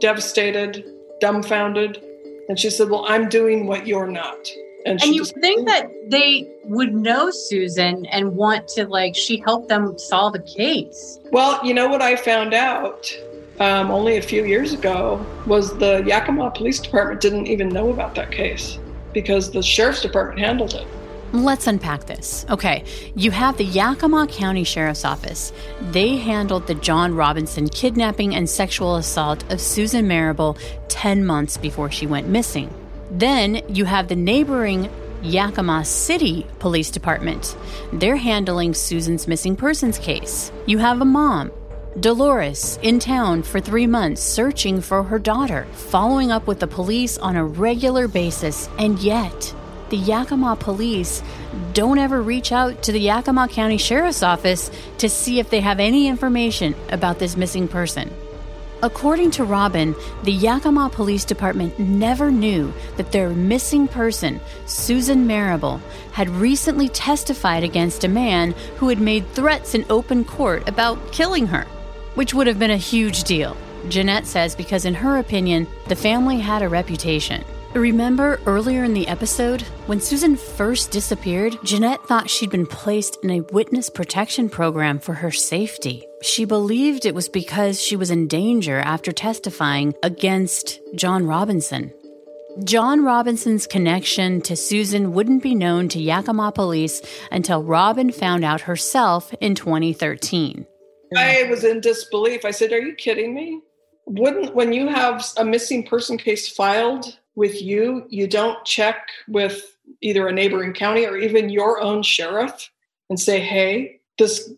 devastated, dumbfounded. And she said, Well, I'm doing what you're not. And, and you think that they would know Susan and want to like she helped them solve a case. Well, you know what I found out um, only a few years ago was the Yakima Police Department didn't even know about that case because the sheriff's department handled it. Let's unpack this. Okay, you have the Yakima County Sheriff's Office. They handled the John Robinson kidnapping and sexual assault of Susan Marable 10 months before she went missing. Then you have the neighboring Yakima City Police Department. They're handling Susan's missing persons case. You have a mom, Dolores, in town for three months searching for her daughter, following up with the police on a regular basis, and yet the Yakima police don't ever reach out to the Yakima County Sheriff's Office to see if they have any information about this missing person. According to Robin, the Yakima Police Department never knew that their missing person, Susan Marable, had recently testified against a man who had made threats in open court about killing her, which would have been a huge deal. Jeanette says because, in her opinion, the family had a reputation. Remember earlier in the episode, when Susan first disappeared, Jeanette thought she'd been placed in a witness protection program for her safety. She believed it was because she was in danger after testifying against John Robinson. John Robinson's connection to Susan wouldn't be known to Yakima police until Robin found out herself in 2013. I was in disbelief. I said, Are you kidding me? Wouldn't, when you have a missing person case filed, with you, you don't check with either a neighboring county or even your own sheriff and say, hey, this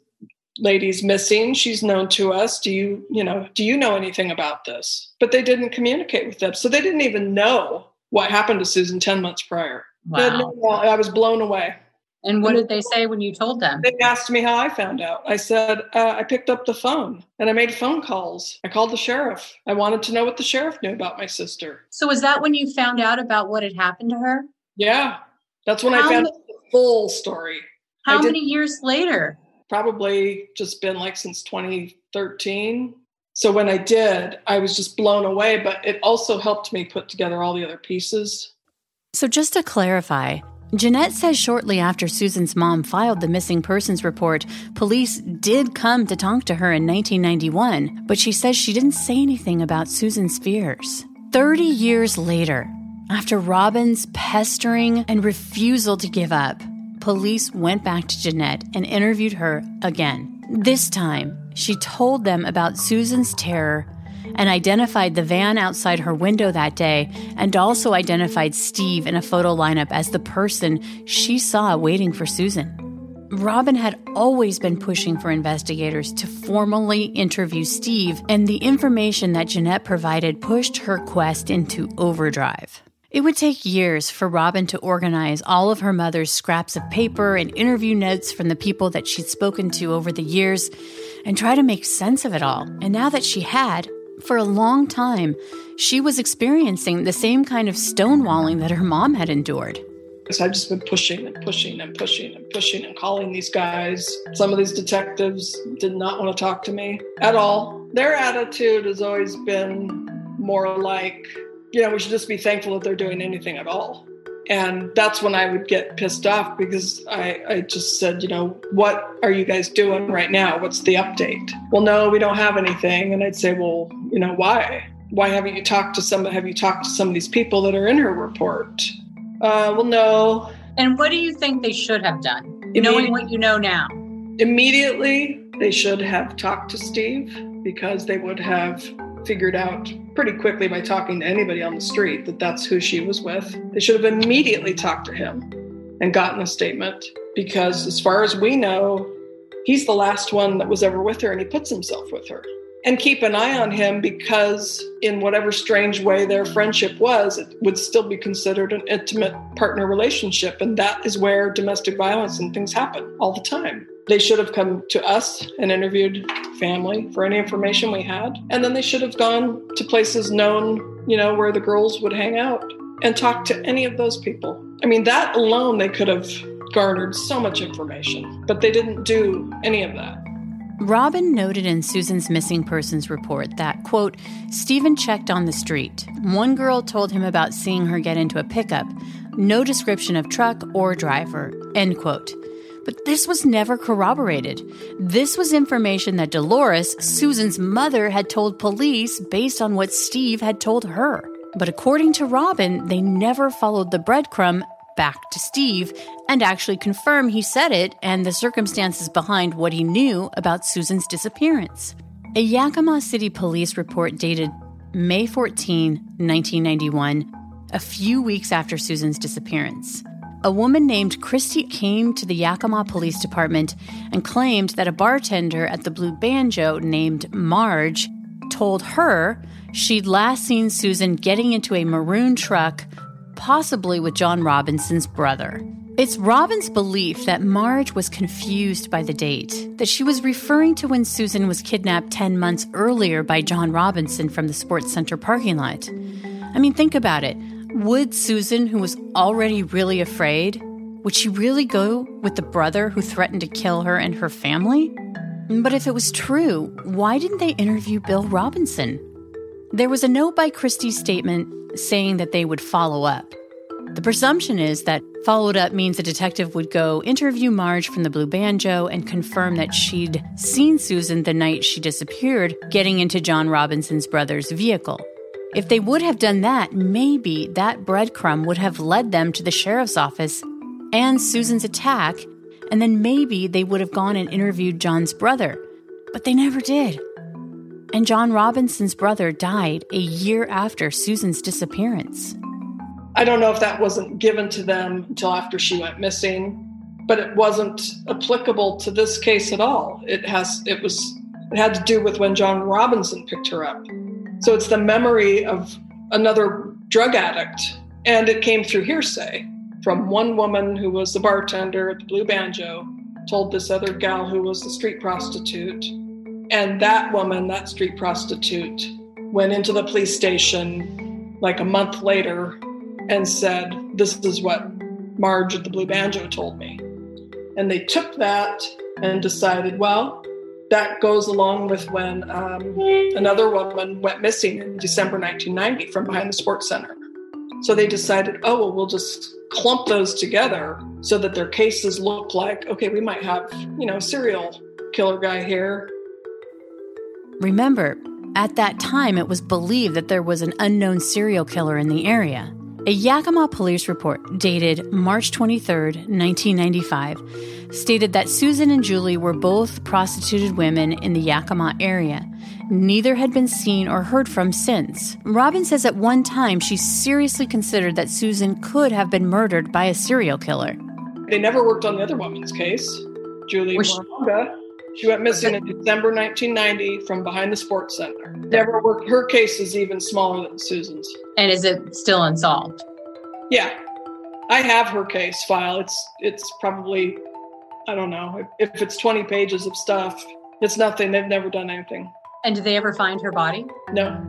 lady's missing. She's known to us. Do you, you know, do you know anything about this? But they didn't communicate with them. So they didn't even know what happened to Susan 10 months prior. Wow. I was blown away. And what did they say when you told them? They asked me how I found out. I said, uh, I picked up the phone and I made phone calls. I called the sheriff. I wanted to know what the sheriff knew about my sister. So, was that when you found out about what had happened to her? Yeah. That's when how I found ma- the full story. How many years later? Probably just been like since 2013. So, when I did, I was just blown away, but it also helped me put together all the other pieces. So, just to clarify, Jeanette says shortly after Susan's mom filed the missing persons report, police did come to talk to her in 1991, but she says she didn't say anything about Susan's fears. 30 years later, after Robin's pestering and refusal to give up, police went back to Jeanette and interviewed her again. This time, she told them about Susan's terror and identified the van outside her window that day and also identified Steve in a photo lineup as the person she saw waiting for Susan. Robin had always been pushing for investigators to formally interview Steve, and the information that Jeanette provided pushed her quest into overdrive. It would take years for Robin to organize all of her mother's scraps of paper and interview notes from the people that she'd spoken to over the years and try to make sense of it all. And now that she had, for a long time, she was experiencing the same kind of stonewalling that her mom had endured. So I've just been pushing and pushing and pushing and pushing and calling these guys. Some of these detectives did not want to talk to me at all. Their attitude has always been more like, you know, we should just be thankful that they're doing anything at all. And that's when I would get pissed off because I, I just said, you know, what are you guys doing right now? What's the update? Well, no, we don't have anything. And I'd say, well, you know, why? Why haven't you talked to some? Have you talked to some of these people that are in her report? Uh, well, no. And what do you think they should have done, knowing what you know now? Immediately, they should have talked to Steve because they would have figured out pretty quickly by talking to anybody on the street that that's who she was with. They should have immediately talked to him and gotten a statement because, as far as we know, he's the last one that was ever with her and he puts himself with her. And keep an eye on him because, in whatever strange way their friendship was, it would still be considered an intimate partner relationship. And that is where domestic violence and things happen all the time. They should have come to us and interviewed family for any information we had. And then they should have gone to places known, you know, where the girls would hang out and talk to any of those people. I mean, that alone, they could have garnered so much information, but they didn't do any of that. Robin noted in Susan's missing persons report that, quote, Stephen checked on the street. One girl told him about seeing her get into a pickup. No description of truck or driver, end quote. But this was never corroborated. This was information that Dolores, Susan's mother, had told police based on what Steve had told her. But according to Robin, they never followed the breadcrumb back to Steve and actually confirm he said it and the circumstances behind what he knew about Susan's disappearance. A Yakima City police report dated May 14, 1991, a few weeks after Susan's disappearance. A woman named Christy came to the Yakima Police Department and claimed that a bartender at the Blue Banjo named Marge told her she'd last seen Susan getting into a maroon truck, possibly with John Robinson's brother. It's Robin's belief that Marge was confused by the date, that she was referring to when Susan was kidnapped 10 months earlier by John Robinson from the Sports Center parking lot. I mean, think about it. Would Susan, who was already really afraid, would she really go with the brother who threatened to kill her and her family? But if it was true, why didn't they interview Bill Robinson? There was a note by Christie's statement saying that they would follow up. The presumption is that followed up means a detective would go interview Marge from the Blue Banjo and confirm that she'd seen Susan the night she disappeared getting into John Robinson's brother's vehicle. If they would have done that, maybe that breadcrumb would have led them to the sheriff's office and Susan's attack, and then maybe they would have gone and interviewed John's brother. But they never did. And John Robinson's brother died a year after Susan's disappearance. I don't know if that wasn't given to them until after she went missing, but it wasn't applicable to this case at all. It has it was it had to do with when John Robinson picked her up. So it's the memory of another drug addict and it came through hearsay from one woman who was the bartender at the Blue Banjo told this other gal who was the street prostitute and that woman that street prostitute went into the police station like a month later and said, This is what Marge at the Blue Banjo told me. And they took that and decided, well, that goes along with when um, another woman went missing in December 1990 from behind the sports center. So they decided, oh, well, we'll just clump those together so that their cases look like, okay, we might have, you know, serial killer guy here. Remember, at that time, it was believed that there was an unknown serial killer in the area. A Yakima police report dated March 23, 1995, stated that Susan and Julie were both prostituted women in the Yakima area. Neither had been seen or heard from since. Robin says at one time she seriously considered that Susan could have been murdered by a serial killer. They never worked on the other woman's case, Julie Moronga. She went missing in December 1990 from behind the sports center. Never worked. Her case is even smaller than Susan's. And is it still unsolved? Yeah, I have her case file. It's it's probably I don't know if it's 20 pages of stuff. It's nothing. They've never done anything. And did they ever find her body? No.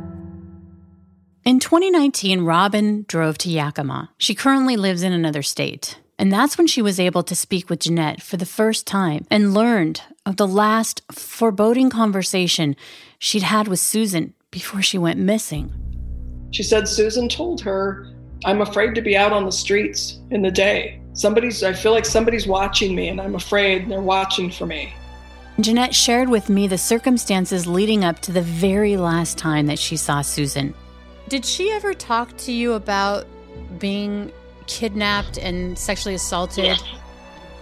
In 2019, Robin drove to Yakima. She currently lives in another state. And that's when she was able to speak with Jeanette for the first time and learned of the last foreboding conversation she'd had with Susan before she went missing. She said Susan told her, I'm afraid to be out on the streets in the day. Somebody's, I feel like somebody's watching me and I'm afraid they're watching for me. Jeanette shared with me the circumstances leading up to the very last time that she saw Susan. Did she ever talk to you about being kidnapped and sexually assaulted? Yes.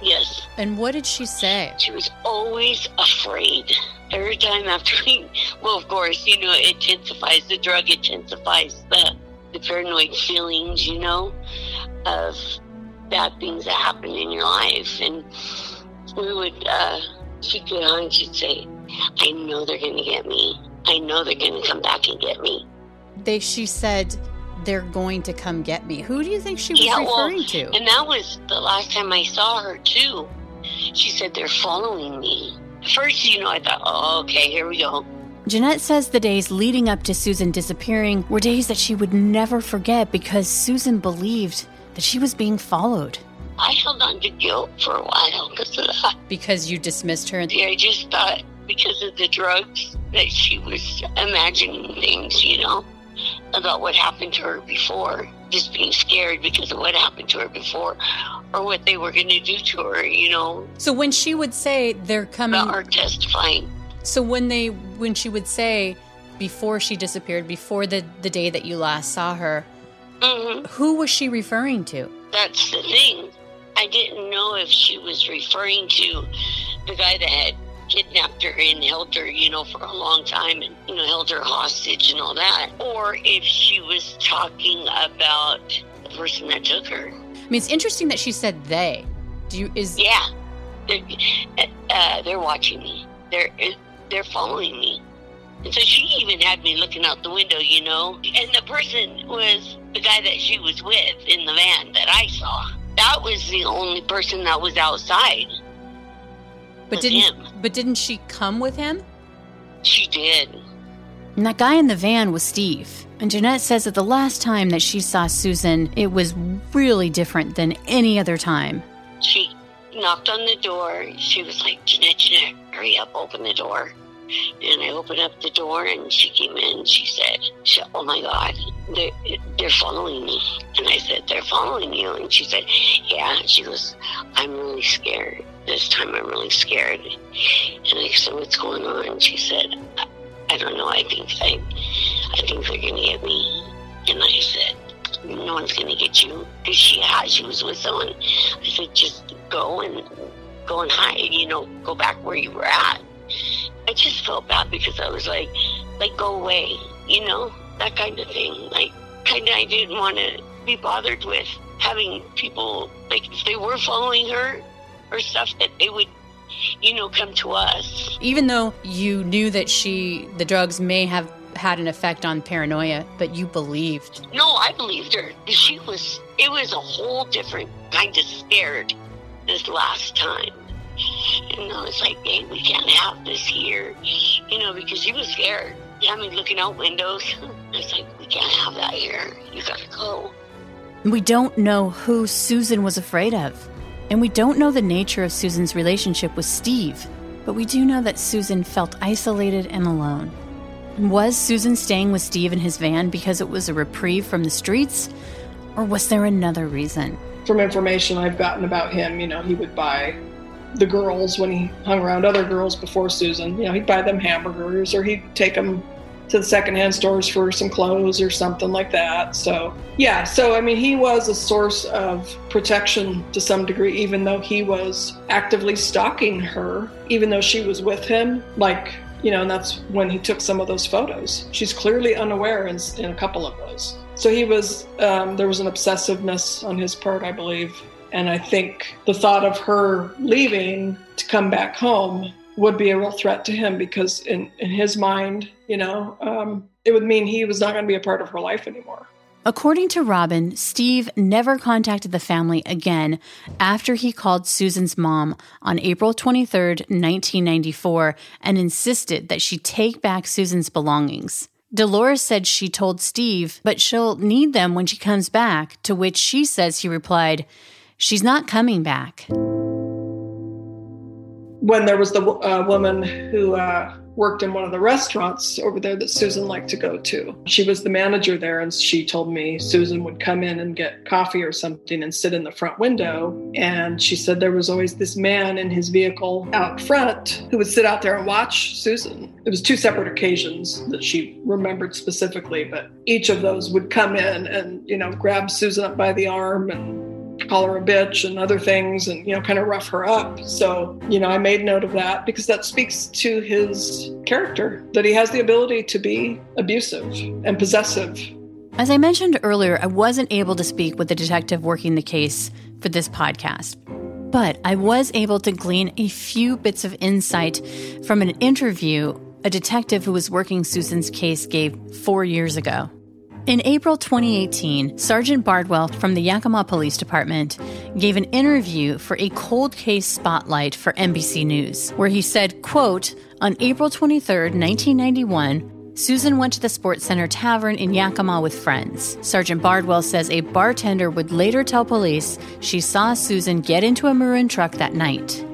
Yes. And what did she say? She was always afraid. Every time after we, well, of course, you know, it intensifies the drug, intensifies the, the paranoid feelings, you know, of bad things that happen in your life. And we would, uh, she'd get on she'd say, I know they're going to get me. I know they're going to come back and get me. They, she said, they're going to come get me. Who do you think she was yeah, referring well, to? And that was the last time I saw her too. She said they're following me. First, you know, I thought, oh, okay, here we go. Jeanette says the days leading up to Susan disappearing were days that she would never forget because Susan believed that she was being followed. I held on to guilt for a while because of that. Because you dismissed her? Yeah, I just thought because of the drugs that she was imagining things, you know about what happened to her before, just being scared because of what happened to her before or what they were going to do to her, you know. So when she would say they're coming about her testifying. So when they when she would say before she disappeared, before the the day that you last saw her, mm-hmm. who was she referring to? that's the thing. I didn't know if she was referring to the guy that had kidnapped her and held her, you know, for a long time and, you know, held her hostage and all that, or if she was talking about the person that took her. I mean, it's interesting that she said they. Do you, is. Yeah. They're, uh, they're watching me. They're, they're following me. And so she even had me looking out the window, you know. And the person was the guy that she was with in the van that I saw. That was the only person that was outside. But didn't him. but didn't she come with him? She did. And that guy in the van was Steve. And Jeanette says that the last time that she saw Susan, it was really different than any other time. She knocked on the door. She was like, Jeanette, Jeanette, hurry up, open the door. And I opened up the door and she came in. She said, Oh my God, they're, they're following me. And I said, They're following you. And she said, Yeah. She goes, I'm really scared. This time I'm really scared. And I said, What's going on? She said, I, don't know. I think I, I think they're going to get me. And I said, no one's going to get you. And she had, she was with someone. I said, just go and go and hide, you know, go back where you were at. I just felt bad because I was like, like, go away, you know, that kind of thing. Like, kind of, I didn't want to be bothered with having people, like, if they were following her or stuff, that they would, you know, come to us. Even though you knew that she, the drugs may have had an effect on paranoia, but you believed. No, I believed her. She was, it was a whole different kind of scared this last time. And I was like, hey, we can't have this here, you know, because he was scared. I mean, looking out windows. I was like, we can't have that here. You gotta go. We don't know who Susan was afraid of. And we don't know the nature of Susan's relationship with Steve. But we do know that Susan felt isolated and alone. Was Susan staying with Steve in his van because it was a reprieve from the streets? Or was there another reason? From information I've gotten about him, you know, he would buy the girls when he hung around other girls before Susan. You know, he'd buy them hamburgers or he'd take them to the secondhand stores for some clothes or something like that. So, yeah, so I mean, he was a source of protection to some degree, even though he was actively stalking her, even though she was with him. Like, you know, and that's when he took some of those photos. She's clearly unaware in, in a couple of those. So he was, um, there was an obsessiveness on his part, I believe, and I think the thought of her leaving to come back home would be a real threat to him because, in, in his mind, you know, um, it would mean he was not going to be a part of her life anymore. According to Robin, Steve never contacted the family again after he called Susan's mom on April 23, 1994, and insisted that she take back Susan's belongings. Dolores said she told Steve, but she'll need them when she comes back, to which she says he replied, She's not coming back. When there was the uh, woman who uh, worked in one of the restaurants over there that Susan liked to go to, she was the manager there, and she told me Susan would come in and get coffee or something and sit in the front window. And she said there was always this man in his vehicle out front who would sit out there and watch Susan. It was two separate occasions that she remembered specifically, but each of those would come in and, you know, grab Susan up by the arm and call her a bitch and other things and you know kind of rough her up. So you know i made note of that because that speaks to his character that he has the ability to be abusive and possessive. As i mentioned earlier i wasn't able to speak with the detective working the case for this podcast but i was able to glean a few bits of insight from an interview a detective who was working susan's case gave four years ago in April 2018, Sergeant Bardwell from the Yakima Police Department gave an interview for a cold case spotlight for NBC News, where he said, quote, on April 23, 1991, Susan went to the Sports Center Tavern in Yakima with friends. Sergeant Bardwell says a bartender would later tell police she saw Susan get into a maroon truck that night.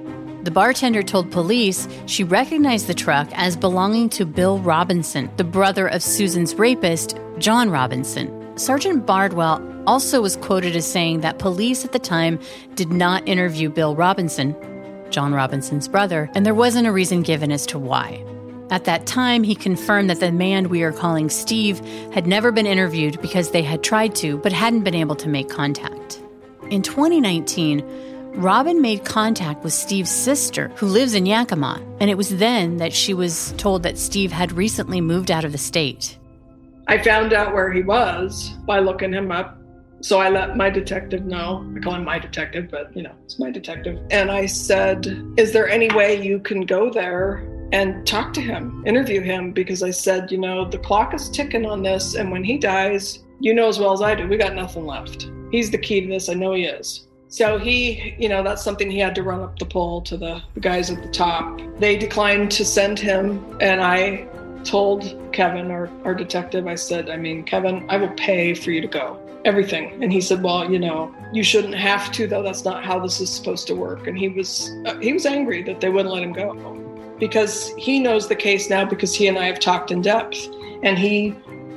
The bartender told police she recognized the truck as belonging to Bill Robinson, the brother of Susan's rapist, John Robinson. Sergeant Bardwell also was quoted as saying that police at the time did not interview Bill Robinson, John Robinson's brother, and there wasn't a reason given as to why. At that time, he confirmed that the man we are calling Steve had never been interviewed because they had tried to but hadn't been able to make contact. in 2019, Robin made contact with Steve's sister, who lives in Yakima, and it was then that she was told that Steve had recently moved out of the state. I found out where he was by looking him up. So I let my detective know. I call him my detective, but you know, it's my detective. And I said, Is there any way you can go there and talk to him, interview him? Because I said, You know, the clock is ticking on this. And when he dies, you know as well as I do, we got nothing left. He's the key to this. I know he is. So he, you know, that's something he had to run up the pole to the, guys at the top. They declined to send him, and I told Kevin, our, our detective, I said, I mean, Kevin, I will pay for you to go. Everything. And he said, Well, you know, you shouldn't have to, though. That's not how this is supposed to work. And he was uh, he was angry that they wouldn't let him go because he knows the case now because he and I have talked in depth, and he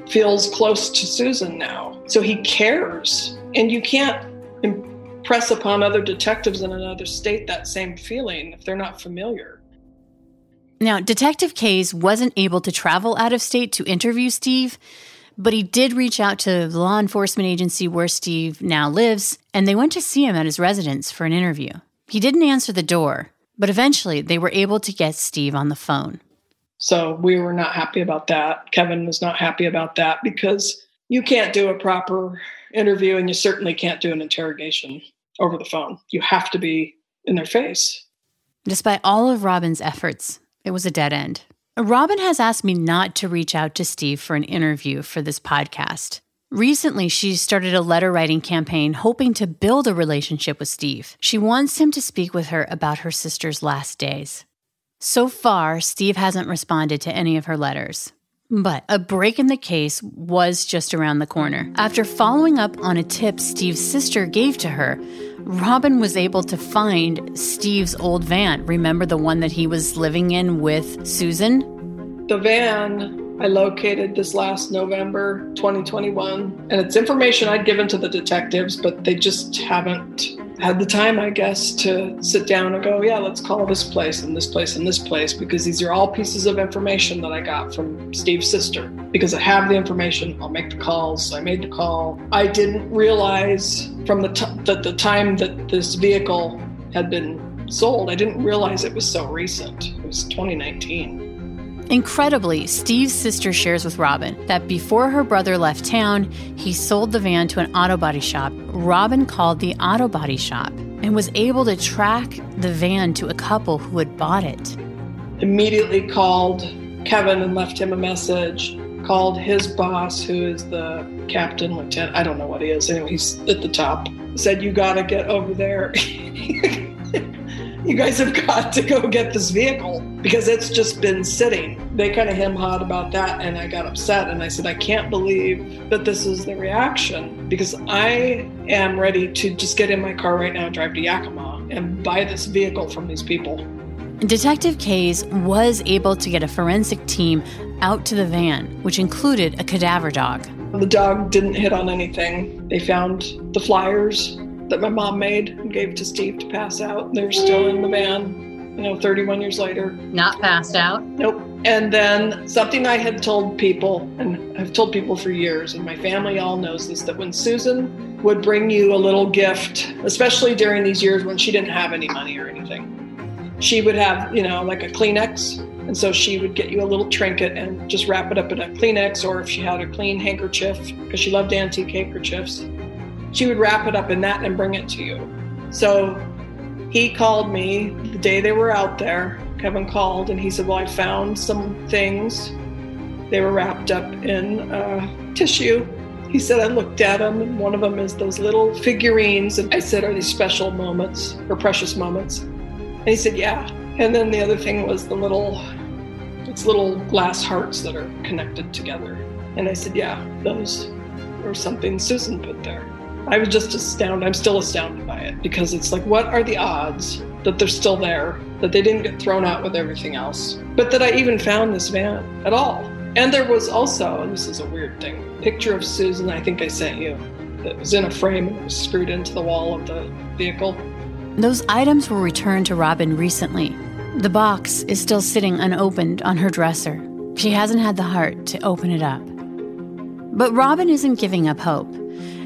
feels close to Susan now. So he cares, and you can't impress upon other detectives in another state that same feeling if they're not familiar. Now, Detective Kays wasn't able to travel out of state to interview Steve, but he did reach out to the law enforcement agency where Steve now lives, and they went to see him at his residence for an interview. He didn't answer the door, but eventually they were able to get Steve on the phone. So we were not happy about that. Kevin was not happy about that because you can't do a proper interview and you certainly can't do an interrogation over the phone. You have to be in their face. Despite all of Robin's efforts, it was a dead end. Robin has asked me not to reach out to Steve for an interview for this podcast. Recently, she started a letter writing campaign hoping to build a relationship with Steve. She wants him to speak with her about her sister's last days. So far, Steve hasn't responded to any of her letters. But a break in the case was just around the corner. After following up on a tip Steve's sister gave to her, Robin was able to find Steve's old van. Remember the one that he was living in with Susan? The van I located this last November 2021, and it's information I'd given to the detectives, but they just haven't had the time, I guess, to sit down and go, yeah, let's call this place and this place and this place because these are all pieces of information that I got from Steve's sister. Because I have the information, I'll make the calls. So I made the call. I didn't realize from the t- that the time that this vehicle had been sold, I didn't realize it was so recent. It was 2019. Incredibly, Steve's sister shares with Robin that before her brother left town, he sold the van to an auto body shop. Robin called the auto body shop and was able to track the van to a couple who had bought it. Immediately called Kevin and left him a message. Called his boss, who is the captain, lieutenant, I don't know what he is. Anyway, he's at the top. Said, You got to get over there. you guys have got to go get this vehicle because it's just been sitting. They kind of hem hawed about that, and I got upset. And I said, I can't believe that this is the reaction because I am ready to just get in my car right now and drive to Yakima and buy this vehicle from these people. Detective Kays was able to get a forensic team out to the van, which included a cadaver dog. The dog didn't hit on anything. They found the flyers that my mom made and gave to Steve to pass out. They're still in the van, you know, 31 years later. Not passed out? Nope. And then something I had told people, and I've told people for years, and my family all knows this, that when Susan would bring you a little gift, especially during these years when she didn't have any money or anything, she would have, you know, like a Kleenex. And so she would get you a little trinket and just wrap it up in a Kleenex, or if she had a clean handkerchief, because she loved antique handkerchiefs, she would wrap it up in that and bring it to you. So he called me the day they were out there. Kevin called and he said, Well, I found some things. They were wrapped up in uh, tissue. He said, I looked at them, and one of them is those little figurines. And I said, Are these special moments or precious moments? And he said, Yeah. And then the other thing was the little, it's little glass hearts that are connected together. And I said, Yeah, those were something Susan put there. I was just astounded. I'm still astounded by it because it's like, what are the odds that they're still there, that they didn't get thrown out with everything else, but that I even found this van at all? And there was also, and this is a weird thing, picture of Susan. I think I sent you that was in a frame and was screwed into the wall of the vehicle. Those items were returned to Robin recently. The box is still sitting unopened on her dresser. She hasn't had the heart to open it up. But Robin isn't giving up hope.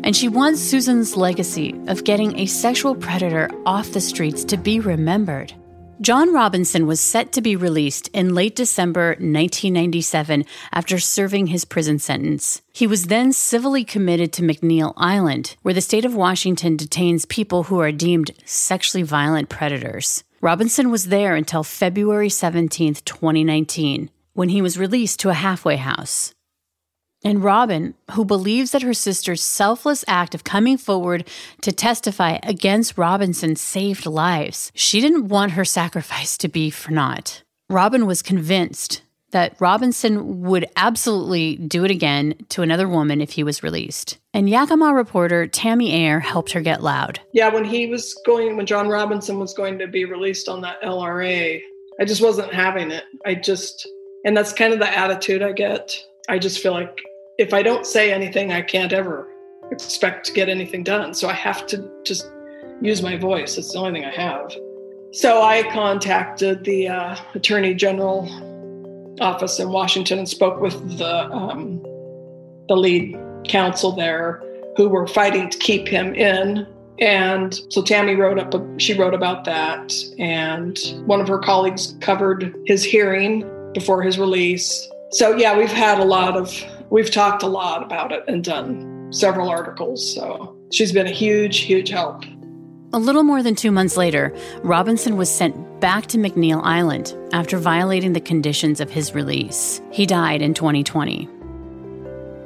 And she wants Susan's legacy of getting a sexual predator off the streets to be remembered. John Robinson was set to be released in late December 1997 after serving his prison sentence. He was then civilly committed to McNeil Island, where the state of Washington detains people who are deemed sexually violent predators. Robinson was there until February 17, 2019, when he was released to a halfway house. And Robin, who believes that her sister's selfless act of coming forward to testify against Robinson saved lives, she didn't want her sacrifice to be for naught. Robin was convinced that Robinson would absolutely do it again to another woman if he was released. And Yakima reporter Tammy Ayer helped her get loud. Yeah, when he was going, when John Robinson was going to be released on that LRA, I just wasn't having it. I just, and that's kind of the attitude I get. I just feel like if I don't say anything, I can't ever expect to get anything done. So I have to just use my voice. It's the only thing I have. So I contacted the uh, Attorney General office in Washington and spoke with the um, the lead counsel there, who were fighting to keep him in. And so Tammy wrote up. A, she wrote about that, and one of her colleagues covered his hearing before his release. So yeah, we've had a lot of we've talked a lot about it and done several articles. So she's been a huge, huge help. A little more than two months later, Robinson was sent back to McNeil Island after violating the conditions of his release. He died in 2020.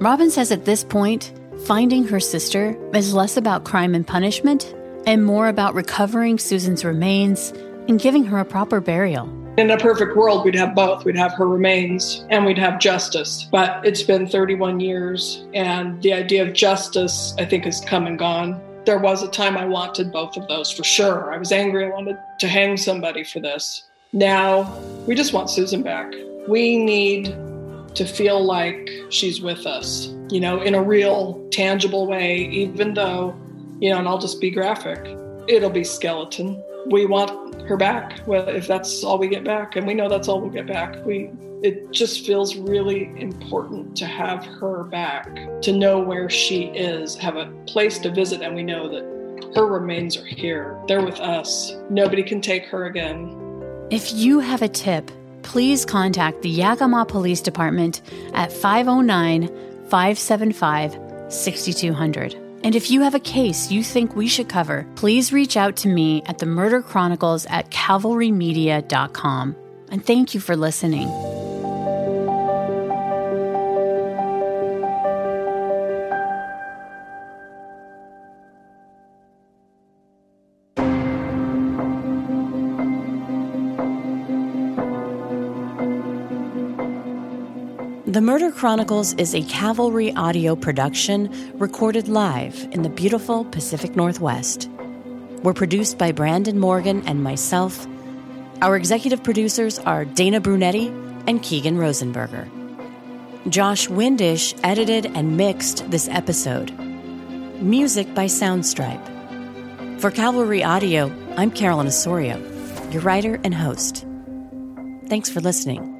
Robin says at this point, finding her sister is less about crime and punishment and more about recovering Susan's remains and giving her a proper burial. In a perfect world, we'd have both. We'd have her remains and we'd have justice. But it's been 31 years, and the idea of justice, I think, has come and gone. There was a time I wanted both of those for sure. I was angry. I wanted to hang somebody for this. Now, we just want Susan back. We need to feel like she's with us, you know, in a real, tangible way, even though, you know, and I'll just be graphic, it'll be skeleton. We want her back. Well, if that's all we get back and we know that's all we'll get back we it just feels really important to have her back to know where she is have a place to visit and we know that her remains are here. They're with us. Nobody can take her again. If you have a tip please contact the yakima police department at 509 575 6200 and if you have a case you think we should cover, please reach out to me at the Murder Chronicles at cavalrymedia.com. And thank you for listening. The Murder Chronicles is a Cavalry audio production recorded live in the beautiful Pacific Northwest. We're produced by Brandon Morgan and myself. Our executive producers are Dana Brunetti and Keegan Rosenberger. Josh Windish edited and mixed this episode. Music by Soundstripe. For Cavalry Audio, I'm Carolyn Osorio, your writer and host. Thanks for listening.